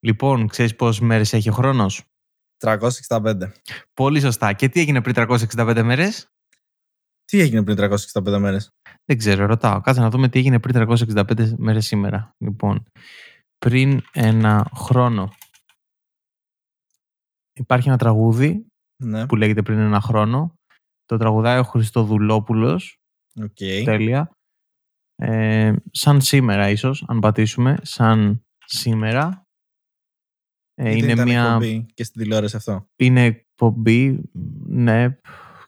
Λοιπόν, ξέρεις πόσες μέρες έχει ο χρόνος; 365. Πολύ σωστά. Και τι έγινε πριν 365 μέρες; Τι έγινε πριν 365 μέρες; Δεν ξέρω, ρωτάω. Κάτσε να δούμε τι έγινε πριν 365 μέρες σήμερα. Λοιπόν, πριν ένα χρόνο υπάρχει ένα τραγούδι Ναι. που λέγεται πριν ένα χρόνο. Το τραγουδάει ο Χριστοδουλόπουλος. Okay. Τέλεια. Ε, σαν σήμερα ίσως, αν πατήσουμε. Σαν σήμερα. Ε, είναι ήταν μια... εκπομπή και στην τηλεόραση αυτό; Είναι εκπομπή, ναι.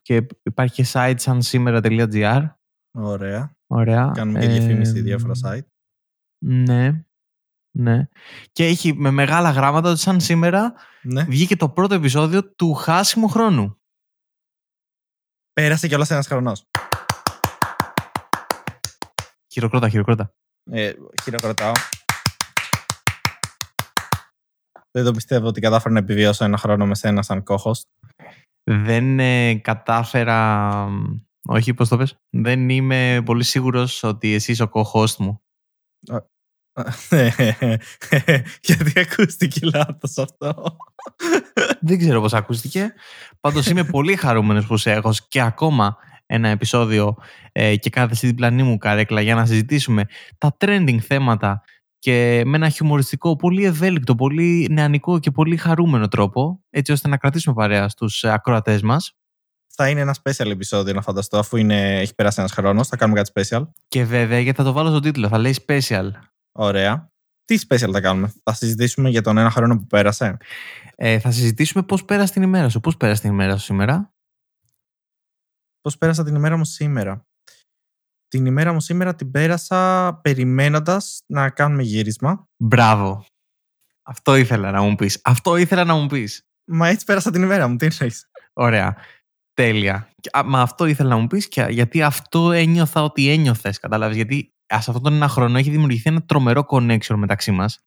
Και υπάρχει και site σαν σήμερα.gr. Ωραία. Ωραία. Κάνουμε και διαφήμιση Ε, διάφορα site. Ναι. Ναι. Και έχει με μεγάλα γράμματα ότι σαν σήμερα Ναι. βγήκε το πρώτο επεισόδιο του χάσιμου χρόνου. Πέρασε κιόλας ένας χρονός. Χειροκρότα, χειροκρότα. Ε, χειροκροτάω. Δεν το πιστεύω ότι κατάφερα να επιβιώσω ένα χρόνο με σένα σαν co-host. Δεν ε, κατάφερα... Όχι, πώς το πες; Δεν είμαι πολύ σίγουρος ότι εσύ είσαι ο co-host μου. Γιατί ακούστηκε λάθος αυτό. Δεν ξέρω πώς ακούστηκε. Πάντως είμαι πολύ χαρούμενος που σε έχω και ακόμα ένα επεισόδιο ε, και κάθεσαι διπλανή μου καρέκλα για να συζητήσουμε τα trending θέματα και με ένα χιουμοριστικό, πολύ ευέλικτο, πολύ νεανικό και πολύ χαρούμενο τρόπο έτσι ώστε να κρατήσουμε παρέα στους ε, ακροατές μας. Θα είναι ένα special επεισόδιο να φανταστώ αφού είναι, έχει περάσει ένας χρόνος. Θα κάνουμε κάτι special. Και βέβαια γιατί θα το βάλω στον τίτλο, θα λέει special. Ωραία. Τι special θα κάνουμε. Θα συζητήσουμε για τον ένα χρόνο που πέρασε; Ε, θα συζητήσουμε πώς πέρασε την ημέρα σου. Πώς πέρασε την ημέρα σου σήμερα; Πώς πέρασα την ημέρα μου σήμερα; Την ημέρα μου σήμερα την πέρασα περιμένοντας να κάνουμε γύρισμα. Μπράβο. Αυτό ήθελα να μου πεις. Αυτό ήθελα να μου πεις. Μα έτσι πέρασα την ημέρα μου. Τι εννοείς. Ωραία. Τέλεια. Και, α, Μα αυτό ήθελα να μου πεις και, γιατί αυτό ένιωθα ότι ένιωθες. Κατάλαβες; Γιατί α, σε αυτόν τον ένα χρόνο έχει δημιουργηθεί ένα τρομερό connection μεταξύ μας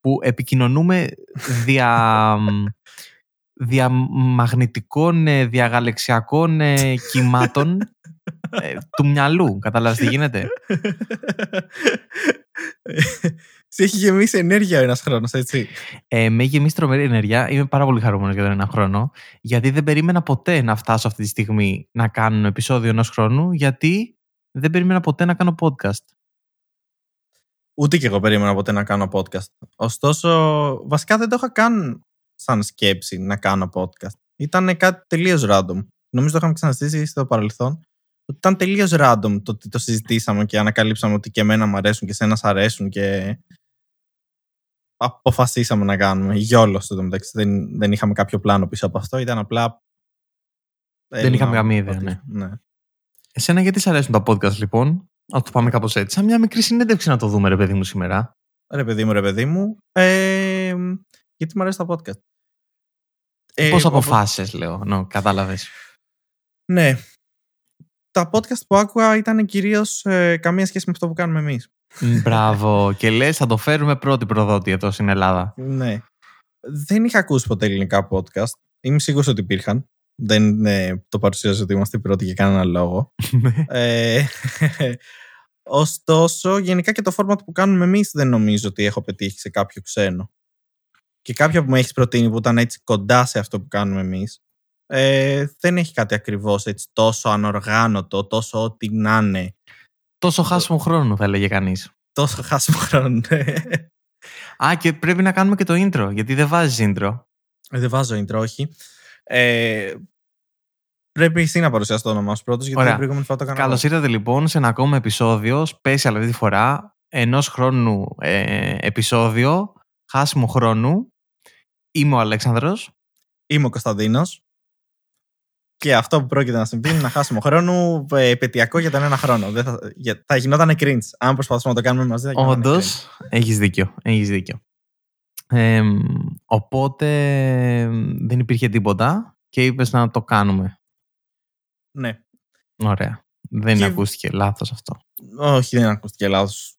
που επικοινωνούμε δια, διαμαγνητικών, ε, διαγαλεξιακών ε, κυμάτων ε, του μυαλού. Κατάλαβες τι γίνεται; Σε έχει γεμίσει ενέργεια ο ένας χρόνος, έτσι. Ε, με έχει γεμίσει τρομερή ενέργεια. Είμαι πάρα πολύ χαρούμενος για τον ένα χρόνο. Γιατί δεν περίμενα ποτέ να φτάσω αυτή τη στιγμή να κάνω επεισόδιο ενός χρόνου. Γιατί δεν περίμενα ποτέ να κάνω podcast. Ούτε και εγώ περίμενα ποτέ να κάνω podcast. Ωστόσο, βασικά δεν το είχα καν σαν σκέψη να κάνω podcast. Ήταν κάτι τελείως random. Νομίζω το είχαμε ξαναστήσει στο παρελθόν. Ότι ήταν τελείως random το ότι το συζητήσαμε και ανακαλύψαμε ότι και εμένα μου αρέσουν και σένα σ' αρέσουν και αποφασίσαμε να κάνουμε. Γιόλο στο μεταξύ. Δεν, δεν είχαμε κάποιο πλάνο πίσω από αυτό. Ήταν απλά. Δεν είχαμε να καμία ιδέα, πατήσουμε. ναι. ναι. Εσένα γιατί σ' αρέσουν τα podcast λοιπόν; Α το πάμε κάπως έτσι. Σαν μια μικρή συνέντευξη να το δούμε, ρε παιδί μου, σήμερα. Ρε παιδί μου, ρε παιδί μου. Ε, γιατί μου αρέσει τα podcast; Ε, Πώς οπο- αποφάσισες, λέω. No, Κατάλαβες. Ναι. Τα podcast που άκουγα ήταν κυρίως καμία σχέση με αυτό που κάνουμε εμείς. Μπράβο. και λες, θα το φέρουμε πρώτη προδότη εδώ στην Ελλάδα. Ναι. Δεν είχα ακούσει ποτέ ελληνικά podcast. Είμαι σίγουρος ότι υπήρχαν. Δεν ε, το παρουσιάζω ότι είμαστε οι πρώτοι για κανένα λόγο. ε, ωστόσο, γενικά και το format που κάνουμε εμείς δεν νομίζω ότι έχω πετύχει σε κάποιο ξένο. Και κάποια που με έχεις προτείνει που ήταν έτσι κοντά σε αυτό που κάνουμε εμείς, ε, δεν έχει κάτι ακριβώς έτσι τόσο ανοργάνωτο, τόσο ό,τι να είναι. Τόσο χάσιμο χρόνο, θα έλεγε κανείς. Τόσο χάσιμο χρόνο. ναι. Α, και πρέπει να κάνουμε και το intro, γιατί δεν βάζεις intro. Ε, Δεν βάζω intro, όχι. Ε, πρέπει εσύ να παρουσιάσεις το όνομά σου πρώτος, γιατί Ωραία. την προηγούμενη φορά το έκανα. Καλώς εγώ. ήρθατε λοιπόν σε ένα ακόμα επεισόδιο, special αυτή τη φορά, ενός χρόνου ε, επεισόδιο, χάσιμο χρόνου. Είμαι ο Αλέξανδρος. Είμαι ο Κωνσταντίνος. Και αυτό που πρόκειται να συμβεί είναι ένα χάσιμο χρόνο ε, επαιτειακό για τον ένα χρόνο. Δεν θα, για, θα γινόταν cringe. Αν προσπαθήσουμε να το κάνουμε μαζί, θα γινόταν Όντως, cringe. έχεις δίκιο. Έχεις δίκιο. Ε, οπότε δεν υπήρχε τίποτα και είπες να το κάνουμε. Ναι. Ωραία. Δεν Και- ακούστηκε λάθος αυτό. Όχι, δεν ακούστηκε λάθος.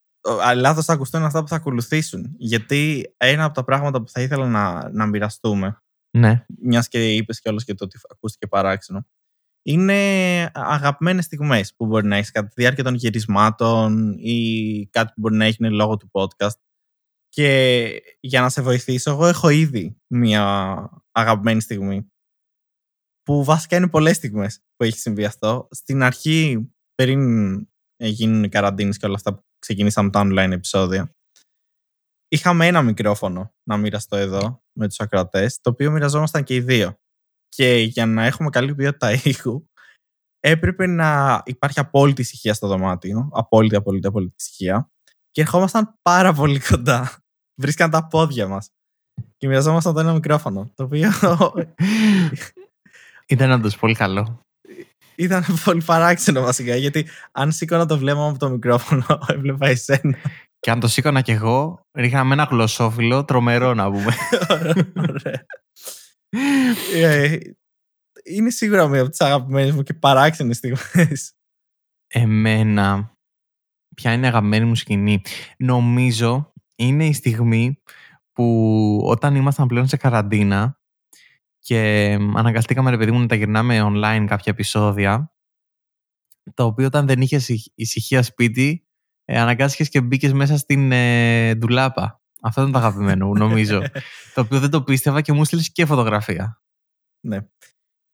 Λάθος θα ακουστούν αυτά που θα ακολουθήσουν. Γιατί ένα από τα πράγματα που θα ήθελα να, να μοιραστούμε Ναι. μιας και είπες κιόλας και το ότι ακούστηκε παράξενο. Είναι αγαπημένες στιγμές που μπορεί να έχεις κατά τη διάρκεια των γυρισμάτων ή κάτι που μπορεί να έχεις λόγω του podcast. Και για να σε βοηθήσω, εγώ έχω ήδη μια αγαπημένη στιγμή. Που βασικά είναι πολλές στιγμές που έχει συμβεί αυτό. Στην αρχή, πριν γίνουν οι καραντίνες και όλα αυτά που ξεκινήσαμε τα online επεισόδια, είχαμε ένα μικρόφωνο να μοιραστώ εδώ με τους ακροατές, το οποίο μοιραζόμασταν και οι δύο. Και για να έχουμε καλή ποιότητα ήχου, έπρεπε να υπάρχει απόλυτη ησυχία στο δωμάτιο. Απόλυτη, απόλυτη, απόλυτη ησυχία. Και ερχόμασταν πάρα πολύ κοντά. Βρίσκαν τα πόδια μας. Και μοιραζόμασταν το ένα μικρόφωνο. Το οποίο. Ήταν όντως πολύ καλό. Ήταν πολύ παράξενο βασικά. Γιατί αν σήκωνα το βλέμμα μου από το μικρόφωνο, έβλεπα εσένα. Και αν το σήκωνα κι εγώ, ρίχναμε ένα γλωσσόφυλλο τρομερό να πούμε. Ωραία. Ε, είναι σίγουρα μία από τις αγαπημένες μου και παράξενες στιγμές. Εμένα, ποια είναι η αγαπημένη μου σκηνή; Νομίζω είναι η στιγμή που όταν ήμασταν πλέον σε καραντίνα και αναγκαστήκαμε ρε παιδί μου να τα γυρνάμε online κάποια επεισόδια το οποίο όταν δεν είχες ησυχία σπίτι ε, αναγκάστηκες και μπήκες μέσα στην ε, ντουλάπα. Αυτό ήταν το αγαπημένο μου νομίζω. το οποίο δεν το πίστευα και μου στείλες και φωτογραφία. Ναι.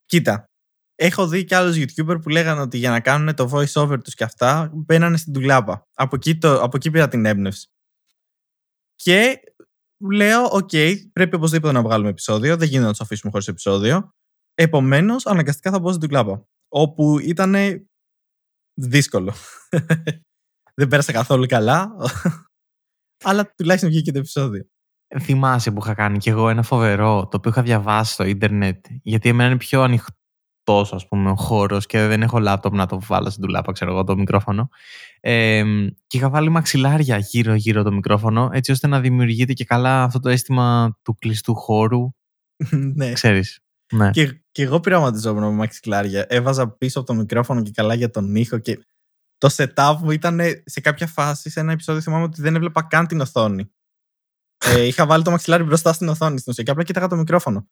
Κοίτα, έχω δει και άλλους YouTuber που λέγανε ότι για να κάνουν το voice over τους και αυτά μπαίνανε στην ντουλάπα. Από εκεί, το, από εκεί πήρα την έμπνευση. Και λέω, οκ, πρέπει οπωσδήποτε να βγάλουμε επεισόδιο. Δεν γίνεται να τους αφήσουμε χωρίς επεισόδιο. Επομένως, αναγκαστικά θα μπω στην ντουλάπα. Όπου ήταν δύσκολο. Δεν πέρασα καθόλου καλά. αλλά τουλάχιστον βγήκε το επεισόδιο. Θυμάσαι που είχα κάνει κι εγώ ένα φοβερό, το οποίο είχα διαβάσει στο ίντερνετ, γιατί εμένα είναι πιο ανοιχτός ας πούμε, ο χώρος και δεν έχω λάπτοπ να το βάλω στην τουλάπα, ξέρω εγώ, το μικρόφωνο. Ε, και είχα βάλει μαξιλάρια γύρω-γύρω το μικρόφωνο, έτσι ώστε να δημιουργείται και καλά αυτό το αίσθημα του κλειστού χώρου. ναι. Ξέρεις. Ναι. Και, και εγώ πειραματιζόμουν με μαξιλάρια. Έβαζα πίσω από το μικρόφωνο και καλά για τον ήχο και το setup μου ήταν σε κάποια φάση, σε ένα επεισόδιο θυμάμαι ότι δεν έβλεπα καν την οθόνη. ε, είχα βάλει το μαξιλάρι μπροστά στην οθόνη στην ουσία και απλά κοίταγα το μικρόφωνο.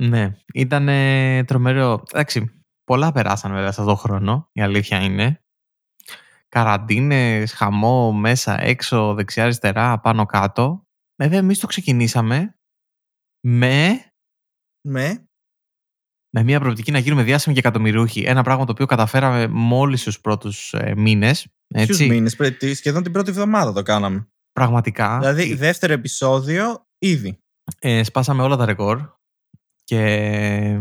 Ναι, ήταν τρομερό. Εντάξει, πολλά περάσαν βέβαια σε αυτό το χρόνο, η αλήθεια είναι. Καραντίνες, χαμό, μέσα, έξω, δεξιά, αριστερά, πάνω, κάτω. Βέβαια, εμείς το ξεκινήσαμε με... Με... Με μια προοπτική να γίνουμε διάσημοι και εκατομμυρούχοι. Ένα πράγμα το οποίο καταφέραμε μόλις στου πρώτους ε, μήνες. Ποιους μήνες, σχεδόν την πρώτη εβδομάδα το κάναμε. Πραγματικά. Δηλαδή, δεύτερο επεισόδιο ήδη. Ε, σπάσαμε όλα τα ρεκόρ. Και,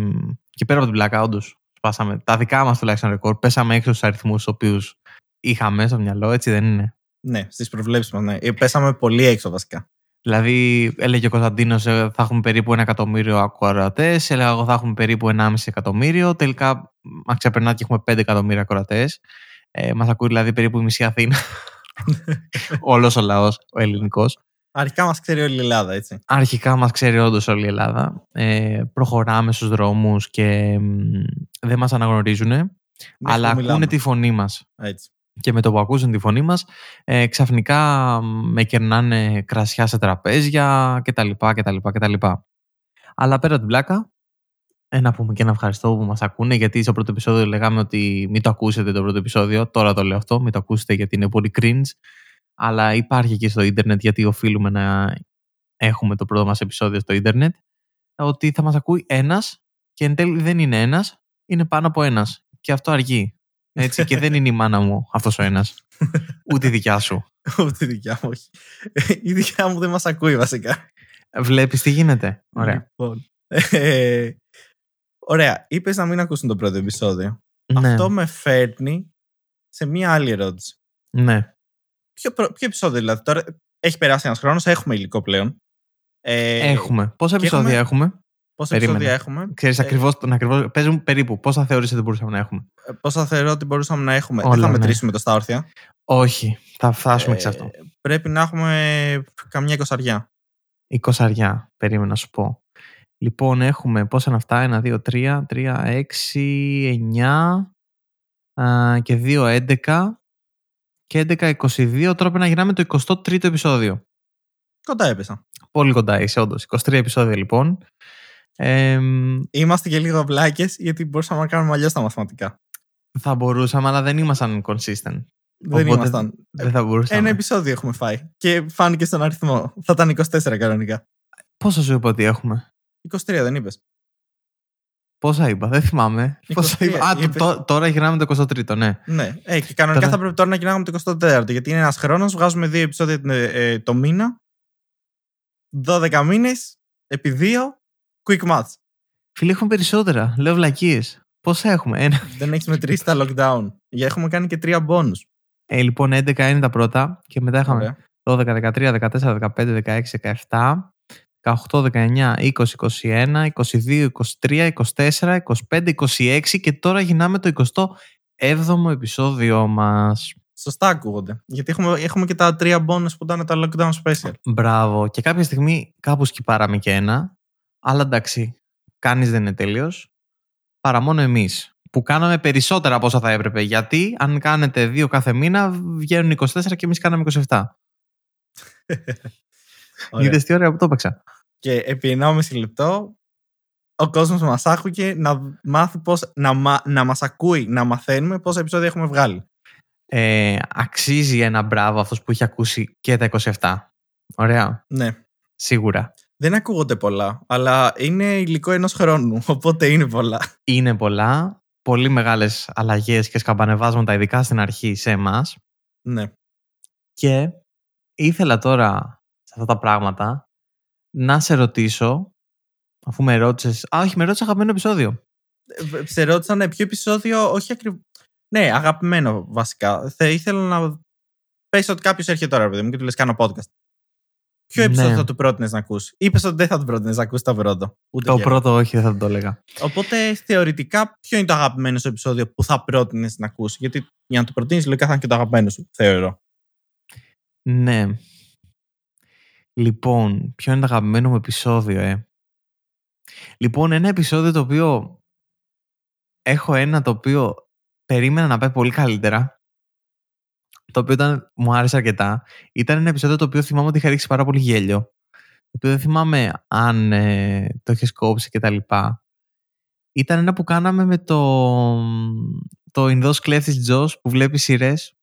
και πέρα από την πλάκα, όντως, σπάσαμε τα δικά μας τουλάχιστον ρεκόρ. Πέσαμε έξω στους αριθμούς του οποίους είχαμε στο μυαλό, έτσι δεν είναι. Ναι, στις προβλέψεις μας, ναι. Ε, πέσαμε πολύ έξω βασικά. Δηλαδή, έλεγε ο Κωνσταντίνος, ε, θα έχουμε περίπου ένα εκατομμύριο ακροατές. Έλεγα εγώ θα έχουμε περίπου 1,5 εκατομμύριο. Τελικά, μα ξεπερνά και έχουμε 5 εκατομμύρια ακροατές. Ε, μας ακούει δηλαδή περίπου η μισή Αθήνα. Όλος ο λαός, ο ελληνικός. Αρχικά μας ξέρει όλη η Ελλάδα, έτσι. Αρχικά μας ξέρει όντως όλη η Ελλάδα. Ε, προχωράμε στους δρόμους και δεν μας αναγνωρίζουν. αλλά ακούνε τη φωνή μας. Και με το που ακούσουν τη φωνή μας, ε, ξαφνικά με κερνάνε κρασιά σε τραπέζια κτλ. κτλ, κτλ. Αλλά πέρα την πλάκα, ε, να πούμε και ένα ευχαριστώ που μας ακούνε, γιατί στο πρώτο επεισόδιο λέγαμε ότι μην το ακούσετε το πρώτο επεισόδιο. Τώρα το λέω αυτό, μην το ακούσετε γιατί είναι πολύ cringe αλλά υπάρχει και στο ίντερνετ γιατί οφείλουμε να έχουμε το πρώτο μας επεισόδιο στο ίντερνετ ότι θα μας ακούει ένας και εν τέλει δεν είναι ένας, είναι πάνω από ένας και αυτό αργεί. Έτσι, και δεν είναι η μάνα μου αυτός ο ένας. Ούτε η δικιά σου. Ούτε η δικιά μου, όχι. Η δικιά μου δεν μας ακούει βασικά. Βλέπεις τι γίνεται; Ωραία. Λοιπόν, ε, ωραία. Είπες να μην ακούσουν το πρώτο επεισόδιο. Ναι. Αυτό με φέρνει σε μία άλλη ερώτηση. Ναι. Ποιο, ποιο επεισόδιο δηλαδή. Τώρα έχει περάσει ένας χρόνος, έχουμε υλικό πλέον. Ε, έχουμε. Πόσα επεισόδια έχουμε. έχουμε; Πόσα επεισόδια έχουμε; Ξέρεις ε, ακριβώς, ακριβώς, παίζουν περίπου. Πόσα θεωρείς ότι μπορούσαμε να έχουμε; Ε, πόσα θεωρώ ότι μπορούσαμε να έχουμε; Όλα, Δεν θα ναι. μετρήσουμε το στα όρθια. Όχι. Θα φτάσουμε ε, και σε αυτό. Πρέπει να έχουμε καμιά εικοσαριά. Εικοσαριά. Περίμενα να σου πω. Λοιπόν, έχουμε πόσα είναι αυτά; 1, 2, 3, 3, 6, 9 και 2, 11 και 11-22. Τώρα πρέπει να γυρνάμε το 23ο επεισόδιο. Κοντά έπεσα. Πολύ κοντά είσαι, όντως. 23 επεισόδια λοιπόν. Ε, Είμαστε και λίγο βλάκες γιατί μπορούσαμε να κάνουμε αλλιώς τα μαθηματικά. Θα μπορούσαμε, αλλά δεν ήμασταν consistent. Δεν Οπότε ήμασταν. Δεν θα μπορούσαμε. Ένα επεισόδιο έχουμε φάει. Και φάνηκε στον αριθμό. Θα ήταν 24 κανονικά. Πόσα σου είπα ότι έχουμε; 23 δεν είπες. Πόσα είπα, δεν θυμάμαι. 23, Πόσα είπα; Α, το- είπες. το- τώρα γυρνάμε το 23ο, ναι. Ναι. Ε, και κανονικά Τώρα- θα πρέπει τώρα να γυρνάμε το 24ο. Γιατί είναι ένας χρόνος. Βγάζουμε δύο επεισόδια την- ε, το μήνα. 12 μήνες επί δύο. Quick maths. Φίλοι, έχουμε περισσότερα. Λέω βλακίες. Πόσα έχουμε, ένα. δεν έχεις μετρήσει τα lockdown. Για έχουμε κάνει και τρία bonus. Ε, λοιπόν, 11 είναι τα πρώτα και μετά είχαμε Ωραία. 12, 13, 14, 15, 16, 17, 18, 19, 20, 21, 22, 23, 24, 25, 26 και τώρα γυρνάμε το 27ο επεισόδιο μας. Σωστά ακούγονται. Γιατί έχουμε, έχουμε και τα τρία bonus που ήταν τα lockdown special. Μπράβο. Και κάποια στιγμή κάπου σκυπάραμε και ένα, αλλά εντάξει, κανείς δεν είναι τέλειος, παρά μόνο εμείς που κάναμε περισσότερα από όσα θα έπρεπε. Γιατί αν κάνετε δύο κάθε μήνα βγαίνουν 24 και εμείς κάναμε 27. Ωραία. Είδες τι ωραία που το έπαιξα. Και επί 1,5 λεπτό ο κόσμος μας άκουγε να μάθει πώς, να, μα- να μας ακούει, να μαθαίνουμε πόσα επεισόδια έχουμε βγάλει. ε, αξίζει ένα μπράβο αυτός που έχει ακούσει και τα 27. Ωραία, Ναι. σίγουρα. Δεν ακούγονται πολλά, αλλά είναι υλικό ενός χρόνου, οπότε είναι πολλά. Είναι πολλά, πολύ μεγάλες αλλαγές και σκαμπανεβάσματα, ειδικά στην αρχή σε εμάς. Ναι. Και ήθελα τώρα σε αυτά τα πράγματα να σε ρωτήσω, αφού με ρώτησες, α όχι με ρώτησε αγαπημένο επεισόδιο. Ε, Σε ρώτησαν ναι, ποιο επεισόδιο, όχι ακριβώς. Ναι, αγαπημένο βασικά. Θα ήθελα να πες ότι κάποιος έρχεται τώρα, παιδί μου, και του λες κάνω podcast. Ποιο Ναι. επεισόδιο θα του πρότεινες να ακούσει. Είπες ότι δεν θα του πρότεινες να ακούσει το πρώτο. Ούτε Το και εγώ. πρώτο όχι, δεν θα το έλεγα. Οπότε θεωρητικά, ποιο είναι το αγαπημένο σου επεισόδιο που θα πρότεινες να ακούσει. Γιατί για να το προτείνεις, λογικά θα είναι και το αγαπημένο σου, θεωρώ. Ναι. Λοιπόν, ποιο είναι το αγαπημένο μου επεισόδιο, ε; Λοιπόν, ένα επεισόδιο το οποίο έχω ένα το οποίο περίμενα να πάει πολύ καλύτερα. Το οποίο ήταν, μου άρεσε αρκετά. Ήταν ένα επεισόδιο το οποίο θυμάμαι ότι είχα ρίξει πάρα πολύ γέλιο. Το οποίο δεν θυμάμαι αν ε, το είχε κόψει και τα λοιπά. Ήταν ένα που κάναμε με το, το Ινδός κλέφτης Τζος που βλέπει σειρές.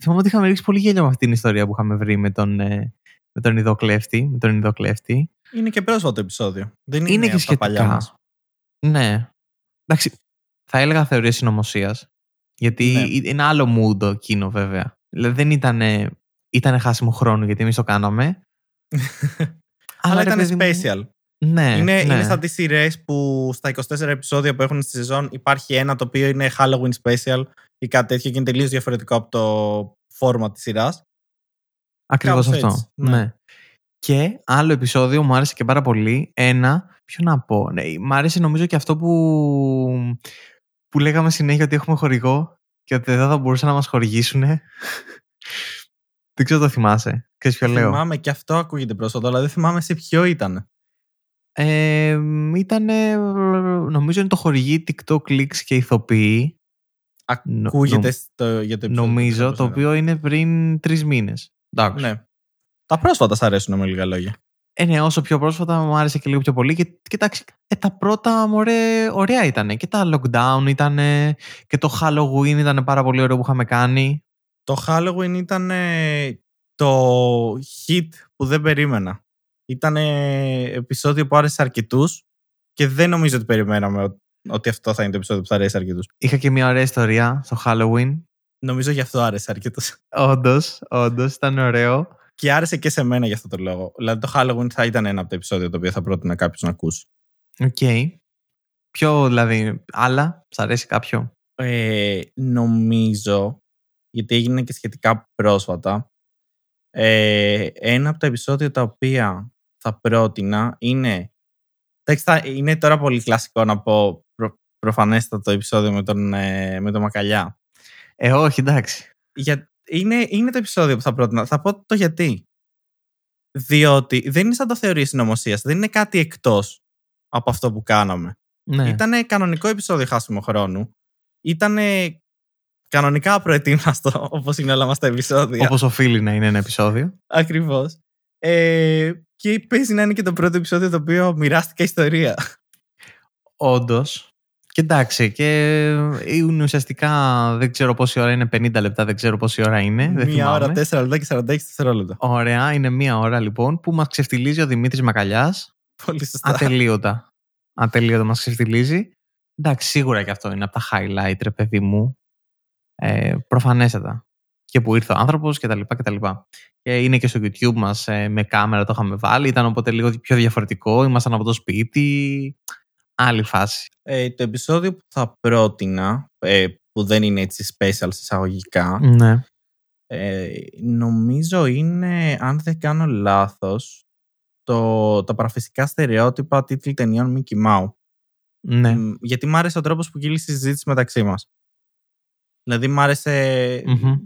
Θυμάμαι ότι είχαμε ρίξει πολύ γέλιο με αυτή την ιστορία που είχαμε βρει με τον, ε, με τον Ινδό κλέφτη. Με τον Ινδό κλέφτη. Είναι και πρόσφατο επεισόδιο. Δεν είναι, Είναι και από τα παλιά σχετικά. μας. Ναι. Εντάξει, θα έλεγα θεωρία συνωμοσίας. Γιατί Ναι. είναι άλλο mood εκείνο βέβαια. Δηλαδή δεν ήταν. Ήταν χάσιμο χρόνο γιατί εμείς το κάναμε. Αλλά ρε ήταν παιδί μου, special. Ναι, είναι, ναι. είναι σαν τις σειρές που στα 24 επεισόδια που έχουν στη σεζόν υπάρχει ένα το οποίο είναι Halloween special ή κάτι τέτοιο και είναι τελείως διαφορετικό από το φόρμα της σειράς. Ακριβώς κάπως αυτό. έτσι, ναι. Ναι. Και άλλο επεισόδιο μου άρεσε και πάρα πολύ. Ένα, ποιο να πω. Ναι, μ' άρεσε νομίζω και αυτό που, που λέγαμε συνέχεια ότι έχουμε χορηγό και ότι δεν θα μπορούσαν να μας χορηγήσουν. δεν ξέρω το θυμάσαι. Ξέρεις ποιο λέω; Θυμάμαι και αυτό ακούγεται πρόσφατα, αλλά δεν θυμάμαι σε ποιο ήταν. Ε, ήταν, νομίζω είναι το χορηγή TikTok Clicks και ηθοποιοί. Νο- Ακούγεται νο- στο, για το επεισόδιο. νομίζω, που το οποίο είναι πριν τρεις μήνες. Εντάξει. Ναι. Τα πρόσφατα σ' αρέσουν με λίγα λόγια. Ε, ναι, όσο πιο πρόσφατα μου άρεσε και λίγο πιο πολύ. Και κοιτάξτε, ε, τα πρώτα μωρέ, ωραία ήταν. Και τα lockdown ήταν. Και το Halloween ήταν πάρα πολύ ωραίο που είχαμε κάνει. Το Halloween ήταν ε, το hit που δεν περίμενα. Ήταν ε, επεισόδιο που άρεσε αρκετούς και δεν νομίζω ότι περιμέναμε ότι- ότι αυτό θα είναι το επεισόδιο που θα αρέσει αρκετούς. Είχα και μια ωραία ιστορία στο Halloween. Νομίζω γι' αυτό άρεσε αρκετούς. Όντως, όντως, ήταν ωραίο. Και άρεσε και σε μένα γι' αυτό το λόγο. Δηλαδή το Halloween θα ήταν ένα από τα επεισόδια το οποίο θα πρότεινα κάποιον να ακούσει. Οκ. Ποιο, δηλαδή, άλλα, σ' αρέσει κάποιο; Ε, νομίζω, γιατί έγινε και σχετικά πρόσφατα, ε, ένα από τα επεισόδια τα οποία θα πρότεινα είναι. εντάξει, θα- είναι τώρα πολύ κλασικό να πω προ, προφανέστατο επεισόδιο με τον, ε, με τον Μακαλιά. Ε, όχι, εντάξει. Για, είναι, είναι το επεισόδιο που θα πρότεινα. Θα πω το γιατί. Διότι δεν είναι σαν το θεωρία συνωμοσία. Δεν είναι κάτι εκτός από αυτό που κάναμε. Ναι. Ήταν κανονικό επεισόδιο χάσιμο χρόνου. Ήταν κανονικά προετοίμαστο, όπως είναι όλα μας τα επεισόδια. Όπως οφείλει να είναι ένα επεισόδιο. Ακριβώς. Ε, και παίζει να είναι και το πρώτο επεισόδιο το οποίο μοιράστηκα ιστορία. Όντως. Και εντάξει, και είναι ουσιαστικά δεν ξέρω πόση ώρα είναι, 50 λεπτά, δεν ξέρω πόση ώρα είναι. δεν Μία ώρα, θυμάμαι. 4 λεπτά και 46 δευτερόλεπτα. Ωραία, είναι μία ώρα λοιπόν που μας ξεφτιλίζει ο Δημήτρης Μακαλιάς. Πολύ σωστά. Ατελείωτα. Ατελείωτα μας ξεφτιλίζει. Εντάξει, σίγουρα και αυτό είναι από τα highlight, ρε παιδί μου. Ε, προφανέστατα. Και που ήρθε ο άνθρωπος και τα λοιπά και τα λοιπά. Και είναι και στο YouTube μας ε, με κάμερα το είχαμε βάλει. Ήταν οπότε λίγο πιο διαφορετικό. Ήμασταν από το σπίτι. Άλλη φάση. Ε, το επεισόδιο που θα πρότεινα, ε, που δεν είναι έτσι special εισαγωγικά, Ναι. ε, νομίζω είναι, αν δεν κάνω λάθος, το, τα παραφυσικά στερεότυπα τίτλοι ταινιών Mickey Mouse. Ναι. Μ, Γιατί μ' άρεσε ο τρόπος που κύλησε η συζήτηση μεταξύ μας. Δηλαδή μ' άρεσε... Μμμ.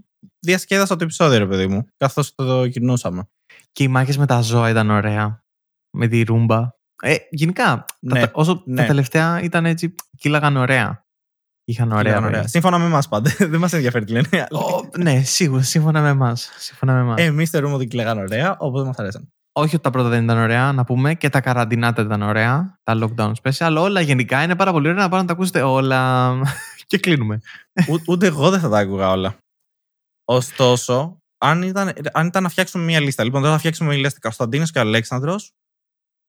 Διασκέδασα το επεισόδιο, ρε παιδί μου, καθώς το γυρνούσαμε. Και οι μάχες με τα ζώα ήταν ωραία. Με τη ρούμπα. Ε, γενικά, Ναι, τα, όσο ναι. τα τελευταία ήταν έτσι, κύλαγαν ωραία. Είχαν ωραία. Ήταν ωραία. Σύμφωνα με εμάς πάντα. δεν μας ενδιαφέρει τι λένε. οι άλλοι. Ω, ναι, σίγουρα, σύμφωνα με εμάς. Σύμφωνα με εμάς. Εμείς θεωρούμε ότι κυλάγαν ωραία, οπότε μας αρέσαν. Όχι ότι τα πρώτα δεν ήταν ωραία, να πούμε και τα καραντινάτα ήταν ωραία. Τα lockdown special. Όλα γενικά είναι πάρα πολύ ωραία να πάτε να τα ακούσετε όλα. και κλείνουμε. Ού- ούτε εγώ δεν θα τα άκουγα όλα. Ωστόσο, αν ήταν, αν ήταν να φτιάξουμε μία λίστα, λοιπόν, τώρα θα φτιάξουμε μία λίστα Κωνσταντίνος και ο Αλέξανδρος,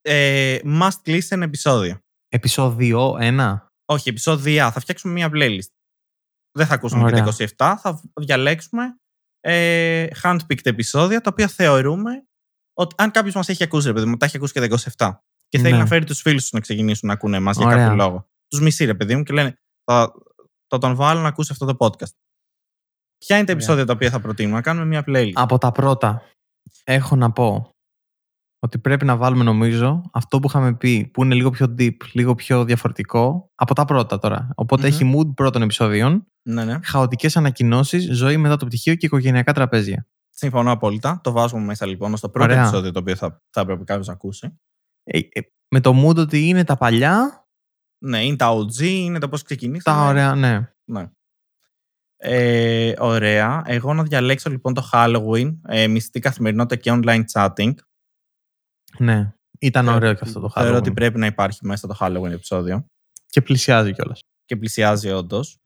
ε, must listen επεισόδιο. Επισόδιο 1. Όχι, επεισόδια. Θα φτιάξουμε μία playlist. Δεν θα ακούσουμε Ωραία. και τα 27, θα διαλέξουμε ε, handpicked επεισόδια, τα οποία θεωρούμε ότι αν κάποιος μας έχει ακούσει, ρε παιδί μου, τα έχει ακούσει και τα 27 και θέλει Ναι. να φέρει τους φίλους του να ξεκινήσουν να ακούνε εμάς για Ωραία. κάποιο λόγο. Τους μισεί, ρε παιδί μου, και λένε θα, θα τον βάλω να ακούσει αυτό το podcast. Ποια είναι τα Ωραία. επεισόδια τα οποία θα προτείνουμε, να κάνουμε μια playlist. Από τα πρώτα, έχω να πω ότι πρέπει να βάλουμε νομίζω αυτό που είχαμε πει που είναι λίγο πιο deep, λίγο πιο διαφορετικό από τα πρώτα τώρα. Οπότε Μμμ. έχει mood πρώτων επεισοδίων, Ναι, ναι. χαοτικές ανακοινώσεις, ζωή μετά το πτυχίο και οικογενειακά τραπέζια. Συμφωνώ απόλυτα. Το βάζουμε μέσα λοιπόν στο πρώτο Ωραία. επεισόδιο το οποίο θα, θα έπρεπε κάποιος να ακούσει. Ε, ε, με το mood ότι είναι τα παλιά, Ναι, είναι τα OG, είναι το πώς ξεκινήσαμε. τα ωραία, ναι. Ναι. Ε, ωραία. Εγώ να διαλέξω λοιπόν το Halloween, ε, μυστική καθημερινότητα και online chatting. Ναι, ήταν Θεωρώ ωραίο ότι- και αυτό το Θεωρώ Halloween. ότι πρέπει να υπάρχει μέσα το Halloween επεισόδιο Και πλησιάζει κιόλας. και πλησιάζει όντως.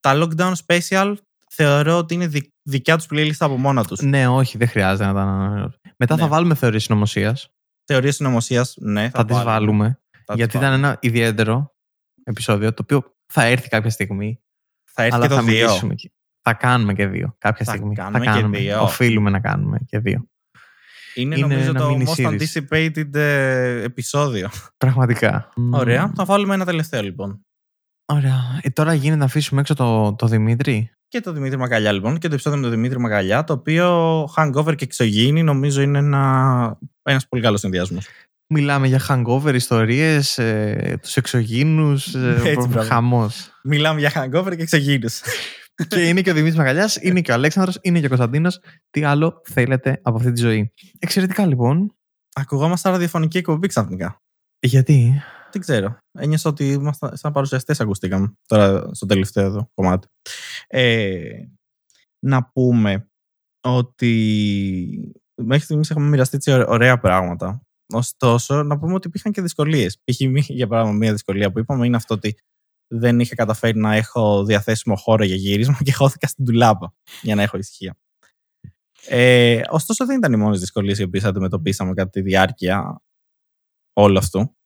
Τα lockdown special θεωρώ ότι είναι δι- δικιά τους playlist από μόνα τους. Ναι, όχι, δεν χρειάζεται να τα. Μετά θα Ναι. βάλουμε θεωρίες συνωμοσίας. Θεωρίες συνωμοσίας, ναι, θα, Θα, τις βάλουμε. θα τις γιατί βάλουμε. ήταν ένα ιδιαίτερο επεισόδιο το οποίο θα έρθει κάποια στιγμή. Θα έρθει αλλά και θα το δύο. μιλήσουμε και- Θα κάνουμε και δύο κάποια Θα στιγμή. κάνουμε και δύο. Οφείλουμε να κάνουμε και δύο. Είναι, Είναι νομίζω ένα το mini most series. anticipated ε, επεισόδιο. Πραγματικά. Ωραία. Μμμ. Θα βάλουμε ένα τελευταίο λοιπόν. Ωραία. Ε, τώρα γίνεται να αφήσουμε έξω το, το Δημήτρη. Και το Δημήτρη Μαγκαλιά λοιπόν και το επεισόδιο με τον Δημήτρη Μαγκαλιά το οποίο hangover και εξωγήινη νομίζω είναι ένα, ένας πολύ καλός συνδυασμός. Μιλάμε για hangover, ιστορίες, ε, τους εξωγήινους, ε, Έτσι, μπράβο. χαμός. Μιλάμε για hangover και εξωγήινους. Και είναι και ο Δημήτρης Μαγαλιάς, είναι και ο Αλέξανδρος, είναι και ο Κωνσταντίνος. Τι άλλο θέλετε από αυτή τη ζωή; Εξαιρετικά λοιπόν. Ακουγόμαστε ραδιοφωνική εκπομπή ξαφνικά. Γιατί; Δεν ξέρω. Ένιωσα ότι ήμασταν σαν παρουσιαστές ακουστήκαμε τώρα στο τελευταίο εδώ κομμάτι. Ε, να πούμε ότι μέχρι στιγμής έχουμε μοιραστεί έτσι ω- ωραία πράγματα. Ωστόσο, να πούμε ότι υπήρχαν και δυσκολίες. Π.χ. μη- για παράδειγμα, μία δυσκολία που είπαμε είναι αυτό ότι δεν είχα καταφέρει να έχω διαθέσιμο χώρο για γύρισμα και χώθηκα στην τουλάπα για να έχω ησυχία. Ε, ωστόσο, δεν ήταν οι μόνες δυσκολίες οι οποίες αντιμετωπίσαμε κατά τη διάρκεια όλου αυτού.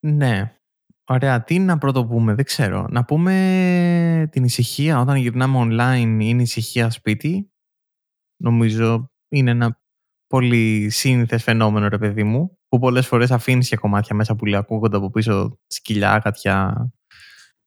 Ναι. Ωραία. Τι να πρώτο πούμε, δεν ξέρω. Να πούμε την ησυχία όταν γυρνάμε online είναι ησυχία σπίτι. Νομίζω είναι ένα πολύ σύνηθες φαινόμενο, ρε παιδί μου, που πολλές φορές αφήνεις και κομμάτια μέσα που λέει ακούγονται από πίσω σκυλιά, κατιά,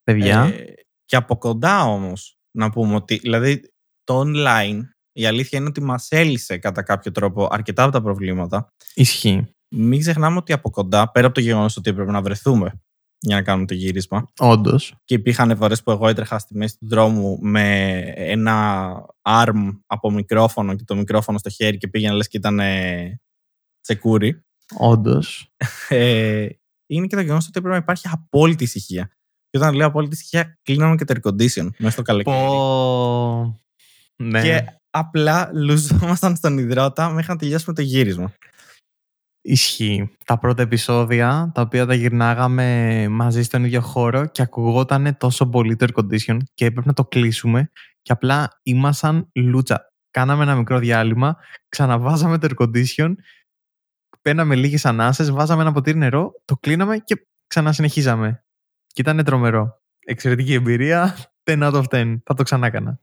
παιδιά. Ε, και από κοντά όμως να πούμε ότι δηλαδή το online η αλήθεια είναι ότι μας έλυσε κατά κάποιο τρόπο αρκετά από τα προβλήματα. Ισχύει. Μην ξεχνάμε ότι από κοντά, πέρα από το γεγονός ότι έπρεπε να βρεθούμε για να κάνουμε το γύρισμα Όντως. και υπήρχαν φορές που εγώ έτρεχα στη μέση του δρόμου με ένα arm από μικρόφωνο και το μικρόφωνο στο χέρι και πήγαινα λες και ήταν ε, τσεκούρι. Όντως. Ε, είναι και το γεγονός ότι έπρεπε να υπάρχει απόλυτη ησυχία. Και όταν λέω απόλυτη ησυχία, κλείναμε και το air condition μέσα στο καλοκαίρι. Πω... Ναι. Και απλά λουζόμασταν στον υδρότα μέχρι να τελειώσουμε το γύρισμα. Ισχύει. Τα πρώτα επεισόδια, τα οποία τα γυρνάγαμε μαζί στον ίδιο χώρο και ακουγόταν τόσο πολύ το air condition και έπρεπε να το κλείσουμε και απλά ήμασταν λούτσα. Κάναμε ένα μικρό διάλειμμα, ξαναβάζαμε το air condition, παίρναμε λίγες ανάσες, βάζαμε ένα ποτήρι νερό, το κλείναμε και ξανασυνεχίζαμε. Και ήταν τρομερό. Εξαιρετική εμπειρία, 10 out of 10. Θα το ξανά έκανα.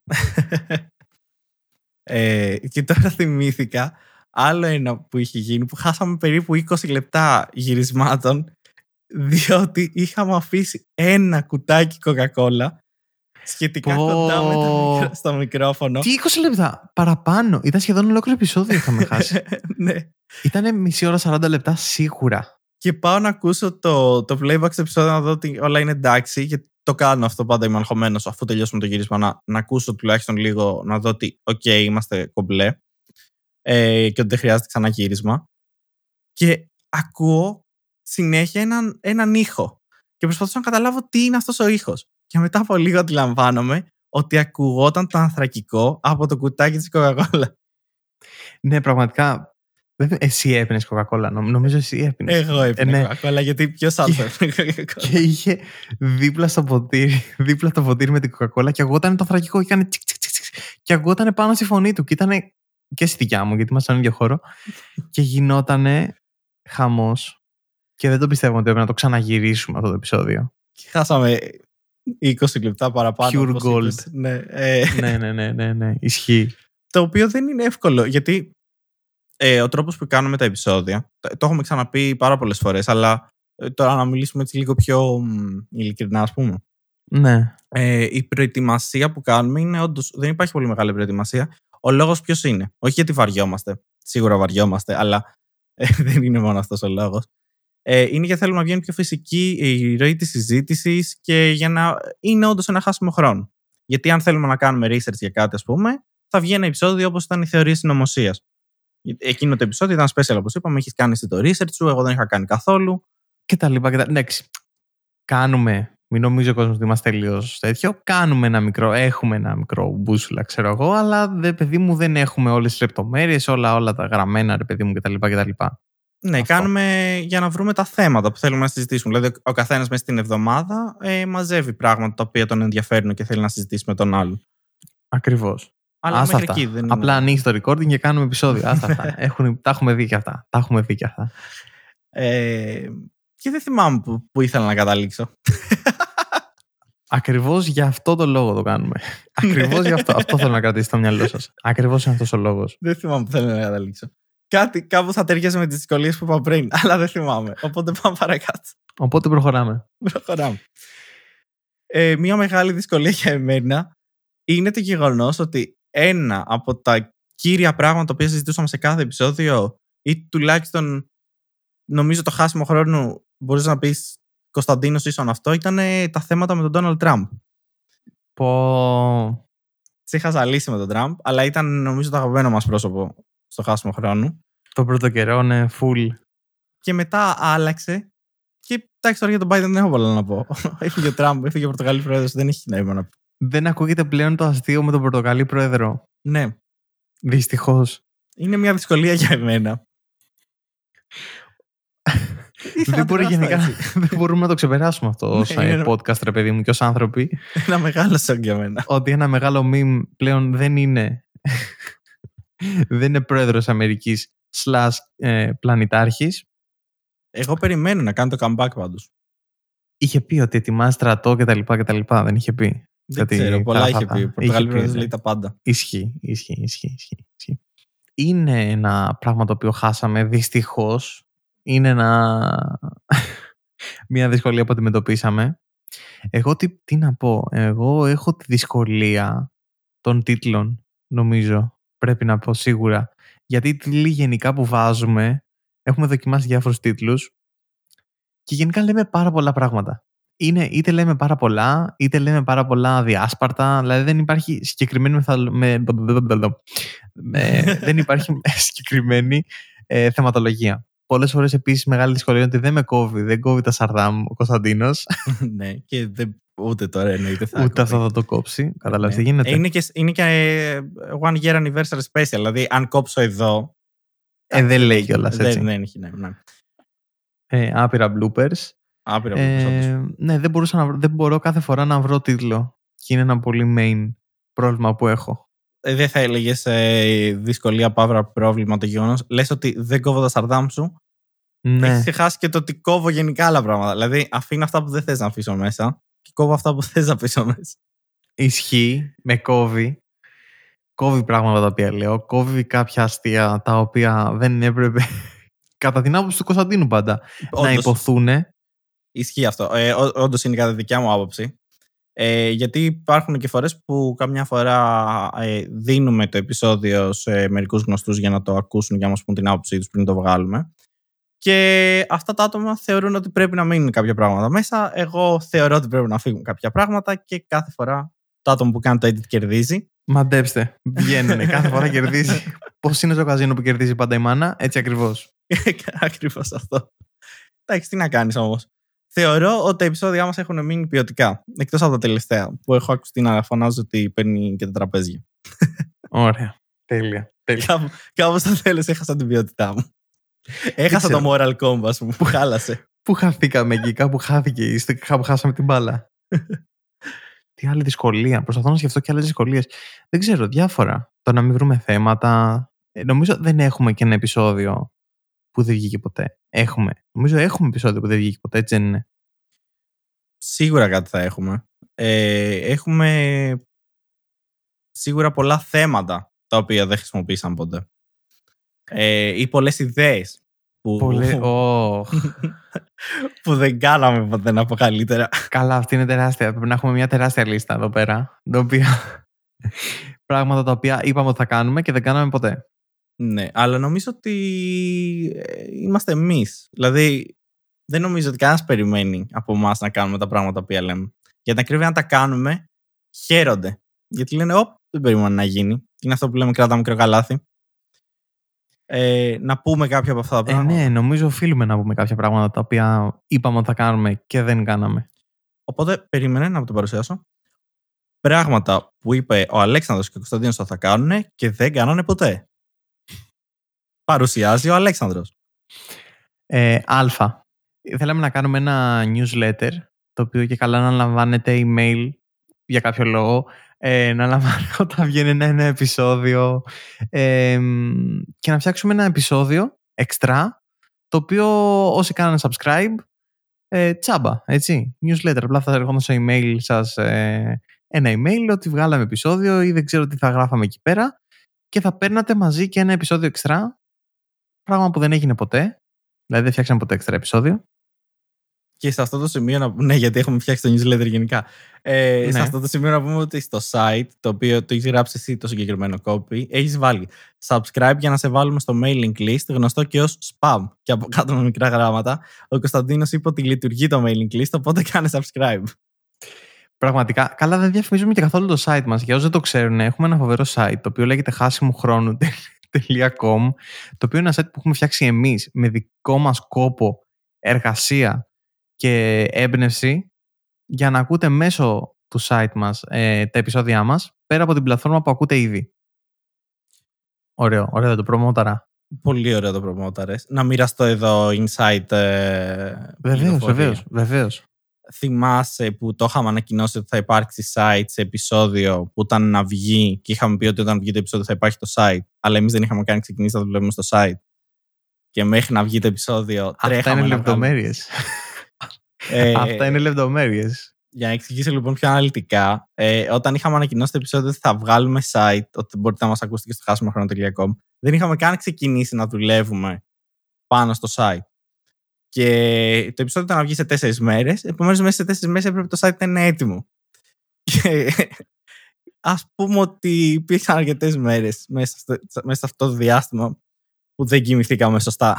Ε, και τώρα θυμήθηκα άλλο ένα που είχε γίνει που χάσαμε περίπου 20 λεπτά γυρισμάτων διότι είχαμε αφήσει ένα κουτάκι κοκακόλα σχετικά Πω. κοντά με το μικρο- στο μικρόφωνο. Τι 20 λεπτά παραπάνω. Ήταν σχεδόν ολόκληρο επεισόδιο είχαμε χάσει. ναι. Ήταν μισή ώρα 40 λεπτά σίγουρα. Και πάω να ακούσω το, το playback στο επεισόδιο να δω ότι όλα είναι εντάξει. Και το κάνω αυτό πάντα είμαι αγχωμένος αφού τελειώσουμε το γύρισμα. Να, να ακούσω τουλάχιστον λίγο να δω ότι, οκ, είμαστε κομπλέ. Ε, και ότι δεν χρειάζεται ξανά γύρισμα. Και ακούω συνέχεια έναν, έναν ήχο. Και προσπαθούσα να καταλάβω τι είναι αυτός ο ήχος. Και μετά από λίγο αντιλαμβάνομαι ότι ακουγόταν το ανθρακικό από το κουτάκι της Coca-Cola. Ναι, πραγματικά. δεν- Εσύ έπαιρνε Coca-Cola. νομ- Νομίζω εσύ έπαιρνε. Εγώ έπαιρνα Ε, ναι. Coca-Cola γιατί ποιος άλλος έπαιρνε Coca-Cola; Και είχε δίπλα στο ποτήρι, δίπλα το ποτήρι με την Coca-Cola και αγόταν το θρακικό και έκανε τσικ, τσικ, τσικ, τσικ. και αγόταν πάνω στη φωνή του και ήταν και στη δικιά μου γιατί ήμασταν στον ίδιο χώρο και γινότανε χαμός και δεν το πιστεύω ότι έπρεπε να το ξαναγυρίσουμε αυτό το επεισόδιο. Και χάσαμε 20 λεπτά παραπάνω. Pure όπως gold. είπες. Ναι, ε, ναι, ναι, ναι, ναι, ναι, ισχύει. το οποίο δεν είναι εύκολο γιατί ε, ο τρόπος που κάνουμε τα επεισόδια, το, το έχουμε ξαναπεί πάρα πολλές φορές, αλλά ε, τώρα να μιλήσουμε έτσι λίγο πιο μ, ειλικρινά ας πούμε. Ναι. Ε, η προετοιμασία που κάνουμε είναι όντως. Δεν υπάρχει πολύ μεγάλη προετοιμασία. Ο λόγος ποιος είναι; Όχι γιατί βαριόμαστε. Σίγουρα βαριόμαστε, αλλά ε, δεν είναι μόνος αυτός ο λόγος. Ε, είναι γιατί θέλουμε να βγαίνει πιο φυσική η ροή της συζήτησης και για να είναι όντως ένα χάσιμο χρόνο. Γιατί αν θέλουμε να κάνουμε research για κάτι, ας πούμε, θα βγει ένα επεισόδιο όπως ήταν η θεωρία συνωμοσίας. Εκείνο το επεισόδιο ήταν special, όπως είπαμε. Έχεις κάνει εσύ το research σου, εγώ δεν είχα κάνει καθόλου. Και τα λοιπά και τα... Εντάξει. Κάνουμε. Μην νομίζει ο κόσμος ότι είμαστε τελείως τέτοιο. Κάνουμε ένα μικρό, έχουμε ένα μικρό μπούσουλα, ξέρω εγώ, αλλά δε, παιδί μου δεν έχουμε όλες τις λεπτομέρειες, όλα, όλα τα γραμμένα, ρε παιδί μου κτλ. κτλ. Ναι, Αυτό. κάνουμε για να βρούμε τα θέματα που θέλουμε να συζητήσουμε. Δηλαδή, ο καθένας μέσα στην εβδομάδα ε, μαζεύει πράγματα τα οποία τον ενδιαφέρουν και θέλει να συζητήσει με τον άλλον. Ακριβώς. Αλλά Άστα μέχρι αυτά. εκεί δεν είναι. Απλά ανοίγει το recording και κάνουμε επεισόδιο. Άστα αυτά. Έχουν, τα έχουμε δει και αυτά. Τα έχουμε δει και αυτά. Ε, και δεν θυμάμαι που, που ήθελα να καταλήξω. Ακριβώς για αυτό το λόγο το κάνουμε. Ακριβώς γι' αυτό. Αυτό θέλω να κρατήσει στο μυαλό σας. Ακριβώς είναι αυτός ο λόγος. δεν θυμάμαι που θέλω να καταλήξω. Κάτι κάπου θα ταιριάζει με τις δυσκολίες που είπα πριν, αλλά δεν θυμάμαι. Οπότε πάμε παρακάτω. Οπότε προχωράμε. Προχωράμε. Ε, μία μεγάλη δυσκολία για εμένα είναι το γεγονός ότι ένα από τα κύρια πράγματα τα οποία συζητούσαμε σε κάθε επεισόδιο ή τουλάχιστον νομίζω το χάσιμο χρόνου μπορείς να πεις Κωνσταντίνος ίσον αυτό ήταν ε, τα θέματα με τον Ντόναλτ Τραμπ. Πω. Σε είχα ζαλίσει με τον Τραμπ, αλλά ήταν νομίζω το αγαπημένο μας πρόσωπο στο χάσιμο χρόνου. Το πρώτο καιρό είναι full. Και μετά άλλαξε. Και εντάξει, τώρα για τον Biden δεν έχω πολλά να πω. έφυγε ο Τραμπ, έφυγε ο Πορτογαλής πρόεδρος, δεν έχει νόημα να πω. Δεν ακούγεται πλέον το αστείο με τον Πορτογαλί πρόεδρο. Ναι, Δυστυχώς. είναι μια δυσκολία για εμένα. Ήθελα Δεν, μπορεί να το γενικά, πω έτσι. δεν μπορούμε να το ξεπεράσουμε αυτό ω Ναι, είναι- podcast, ρε παιδί μου, και ως άνθρωποι. Ένα μεγάλο σοκ για μένα. ότι ένα μεγάλο meme πλέον δεν είναι. δεν είναι πρόεδρος Αμερικής slash ε, πλανητάρχης. Εγώ περιμένω να κάνει το comeback πάντως. Είχε πει ότι ετοιμάζει στρατό κτλ. κτλ. Δεν είχε πει. Δεν Ότι ξέρω, θα- πολλά θα- είχε θα- πει. Ο είχε Πορτογαλή πει, πρόεδρο ναι. λέει τα πάντα. Ισχύει, ισχύει, ισχύει, ισχύει, ισχύει. Είναι ένα πράγμα το οποίο χάσαμε δυστυχώς. Είναι ένα... μια δυσκολία που αντιμετωπίσαμε. Εγώ τι, τι να πω. Εγώ έχω τη δυσκολία των τίτλων, νομίζω. Πρέπει να πω σίγουρα. Γιατί οι τίτλοι γενικά που βάζουμε, έχουμε δοκιμάσει διάφορους τίτλους και γενικά λέμε πάρα πολλά πράγματα. Είναι, είτε λέμε πάρα πολλά, είτε λέμε πάρα πολλά διάσπαρτα. Δηλαδή δεν υπάρχει συγκεκριμένη μεθαλ... με... με- δεν υπάρχει συγκεκριμένη ε, θεματολογία. Πολλές φορές επίσης μεγάλη δυσκολία είναι ότι δεν με κόβει, δεν κόβει τα σαρδάμ ο Κωνσταντίνος, ναι, και δεν, ούτε τώρα εννοείται θα ούτε ακούει. αυτό θα το κόψει. Καταλάβεις Ναι. τι γίνεται. Ε, Είναι και, είναι και ε, one year anniversary special. Δηλαδή, αν κόψω εδώ, Ε, δεν λέει κιόλας έτσι. Δεν, δεν έχει, ναι, ναι. Ε, άπειρα bloopers. Άπειρα Ε, ναι, δεν, μπορούσα να, βρω- δεν μπορώ κάθε φορά να βρω τίτλο. Και είναι ένα πολύ main πρόβλημα που έχω. Ε, δεν θα έλεγες ε, δυσκολία παύρα πρόβλημα το γεγονός. Λες ότι δεν κόβω τα σαρδάμ σου. Ναι, Έχεις ξεχάσει και το ότι κόβω γενικά άλλα πράγματα. Δηλαδή, αφήνω αυτά που δεν θες να αφήσω μέσα και κόβω αυτά που θες να αφήσω μέσα. ισχύει, με κόβει. Κόβει πράγματα τα οποία λέω. Κόβει κάποια αστεία τα οποία δεν έπρεπε. Κατά την άποψη του Κωνσταντίνου πάντα. Να Όντως, υποθούν. Ισχύει αυτό. Ε, Όντως είναι κατά δικιά μου άποψη. Ε, γιατί υπάρχουν και φορές που καμιά φορά ε, δίνουμε το επεισόδιο σε μερικούς γνωστούς για να το ακούσουν και να μας πούν την άποψή τους πριν το βγάλουμε. Και αυτά τα άτομα θεωρούν ότι πρέπει να μείνουν κάποια πράγματα μέσα. Εγώ θεωρώ ότι πρέπει να φύγουν κάποια πράγματα και κάθε φορά το άτομο που κάνει το edit κερδίζει. Μαντέψτε. Βγαίνουν. κάθε φορά κερδίζει. Πώς είναι το καζίνο που κερδίζει πάντα η μάνα, έτσι ακριβώς. Ακριβώς αυτό. Εντάξει, τι να κάνεις όμως. Θεωρώ ότι τα επεισόδια μας έχουν μείνει ποιοτικά. Εκτός από τα τελευταία που έχω ακουστεί να φωνάζω ότι παίρνει και τα τραπέζια. Ωραία. Τέλεια. Τέλεια. Κάπου, κάπου στο τέλος έχασα την ποιότητά μου. Έχασα ξέρω. το moral compass μου που χάλασε. Πού χαθήκαμε εκεί, κάπου χάθηκε, είστε κάπου χάσαμε την μπάλα. Τι άλλη δυσκολία. Προσπαθώ να σκεφτώ και άλλες δυσκολίες. Δεν ξέρω, διάφορα. Το να μην βρούμε θέματα. Ε, νομίζω δεν έχουμε και ένα επεισόδιο που δεν βγήκε ποτέ. Έχουμε. Νομίζω έχουμε επεισόδιο που δεν βγήκε ποτέ, έτσι δεν είναι. Σίγουρα κάτι θα έχουμε. Ε, έχουμε σίγουρα πολλά θέματα τα οποία δεν χρησιμοποίησαν ποτέ. Ε, ή πολλές ιδέες που, Πολύ. Ωχ. που δεν κάναμε ποτέ να πω καλύτερα. Καλά, αυτή είναι τεράστια. Πρέπει να έχουμε μια τεράστια λίστα εδώ πέρα. Τα οποία... Πράγματα τα οποία είπαμε ότι θα κάνουμε και δεν κάναμε ποτέ. Ναι, αλλά νομίζω ότι ε, είμαστε εμείς. Δηλαδή, δεν νομίζω ότι κανένας περιμένει από εμάς να κάνουμε τα πράγματα που λέμε. Για την ακρίβεια, αν τα κάνουμε, χαίρονται. Γιατί λένε, Ωπ, δεν περιμένω να γίνει. Είναι αυτό που λέμε, κράτα μικρό καλάθι. Ε, να πούμε κάποια από αυτά τα Ε, πράγματα. ναι, νομίζω οφείλουμε να πούμε κάποια πράγματα τα οποία είπαμε ότι θα κάνουμε και δεν κάναμε. Οπότε, περίμενε να το παρουσιάσω. Πράγματα που είπε ο Αλέξανδρος και ο Κωνσταντίνος ότι θα κάνουν και δεν κάνανε ποτέ. Παρουσιάζει ο Αλέξανδρος. Ε, α. Θέλαμε να κάνουμε ένα newsletter το οποίο και καλά να λαμβάνετε email για κάποιο λόγο ε, να λαμβάνετε όταν βγαίνει ένα, ένα επεισόδιο. Ε, μ, και να φτιάξουμε ένα επεισόδιο εξτρά το οποίο όσοι κάνανε subscribe ε, τσάμπα, έτσι, newsletter. Απλά θα έρχονταν στο email σας ε, ένα email ότι βγάλαμε επεισόδιο ή δεν ξέρω τι θα γράφαμε εκεί πέρα. Και θα παίρνατε μαζί και ένα επεισόδιο εξτρά πράγμα που δεν έγινε ποτέ. Δηλαδή δεν φτιάξαμε ποτέ εξτρά επεισόδιο Και σε αυτό το σημείο να Ναι, γιατί έχουμε φτιάξει το newsletter γενικά. Ε, Ναι. Σε αυτό το σημείο να πούμε ότι στο site, το οποίο το έχεις γράψει εσύ το συγκεκριμένο copy, έχεις βάλει subscribe για να σε βάλουμε στο mailing list, γνωστό και ως spam. Και από κάτω με μικρά γράμματα. Ο Κωνσταντίνος είπε ότι λειτουργεί το mailing list, οπότε κάνε subscribe. Πραγματικά. Καλά, δεν διαφημίζουμε και καθόλου το site μας. Για όσοι δεν το ξέρουν, έχουμε ένα φοβερό site το οποίο λέγεται χάσιμοχρόνου.com. Το οποίο είναι ένα site που έχουμε φτιάξει εμείς με δικό μας κόπο, εργασία και έμπνευση για να ακούτε μέσω του site μας ε, τα επεισόδια μας πέρα από την πλατφόρμα που ακούτε ήδη. Ωραίο, ωραίο δεν το προμόταρα. Πολύ ωραίο το προμόταρες. Να μοιραστώ εδώ insight. Ε, Βεβαίως, πληροφορία. βεβαίως, βεβαίως. θυμάσαι που το είχαμε ανακοινώσει ότι θα υπάρξει site σε επεισόδιο που ήταν να βγει και είχαμε πει ότι όταν βγει το επεισόδιο θα υπάρχει το site, αλλά εμείς δεν είχαμε κάνει ξεκινήσει να δουλεύουμε στο site. Και μέχρι να βγει το επεισόδιο Αυτά τρέχαμε είναι να βγάλουμε. λεπτομέρειες. Ε, Αυτά είναι λεπτομέρειες. Για να εξηγήσω λοιπόν πιο αναλυτικά, ε, όταν είχαμε ανακοινώσει το επεισόδιο ότι θα βγάλουμε site, ότι μπορείτε να μας ακούσετε και στο χάσιμοχρόνο.com, δεν είχαμε καν ξεκινήσει να δουλεύουμε πάνω στο site. Και το επεισόδιο ήταν να βγει σε τέσσερις μέρες. Επομένως, μέσα σε τέσσερις μέρες έπρεπε το site να είναι έτοιμο. Και ας πούμε ότι υπήρχαν αρκετές μέρες μέσα, στο- μέσα σε αυτό το διάστημα που δεν κοιμηθήκαμε σωστά.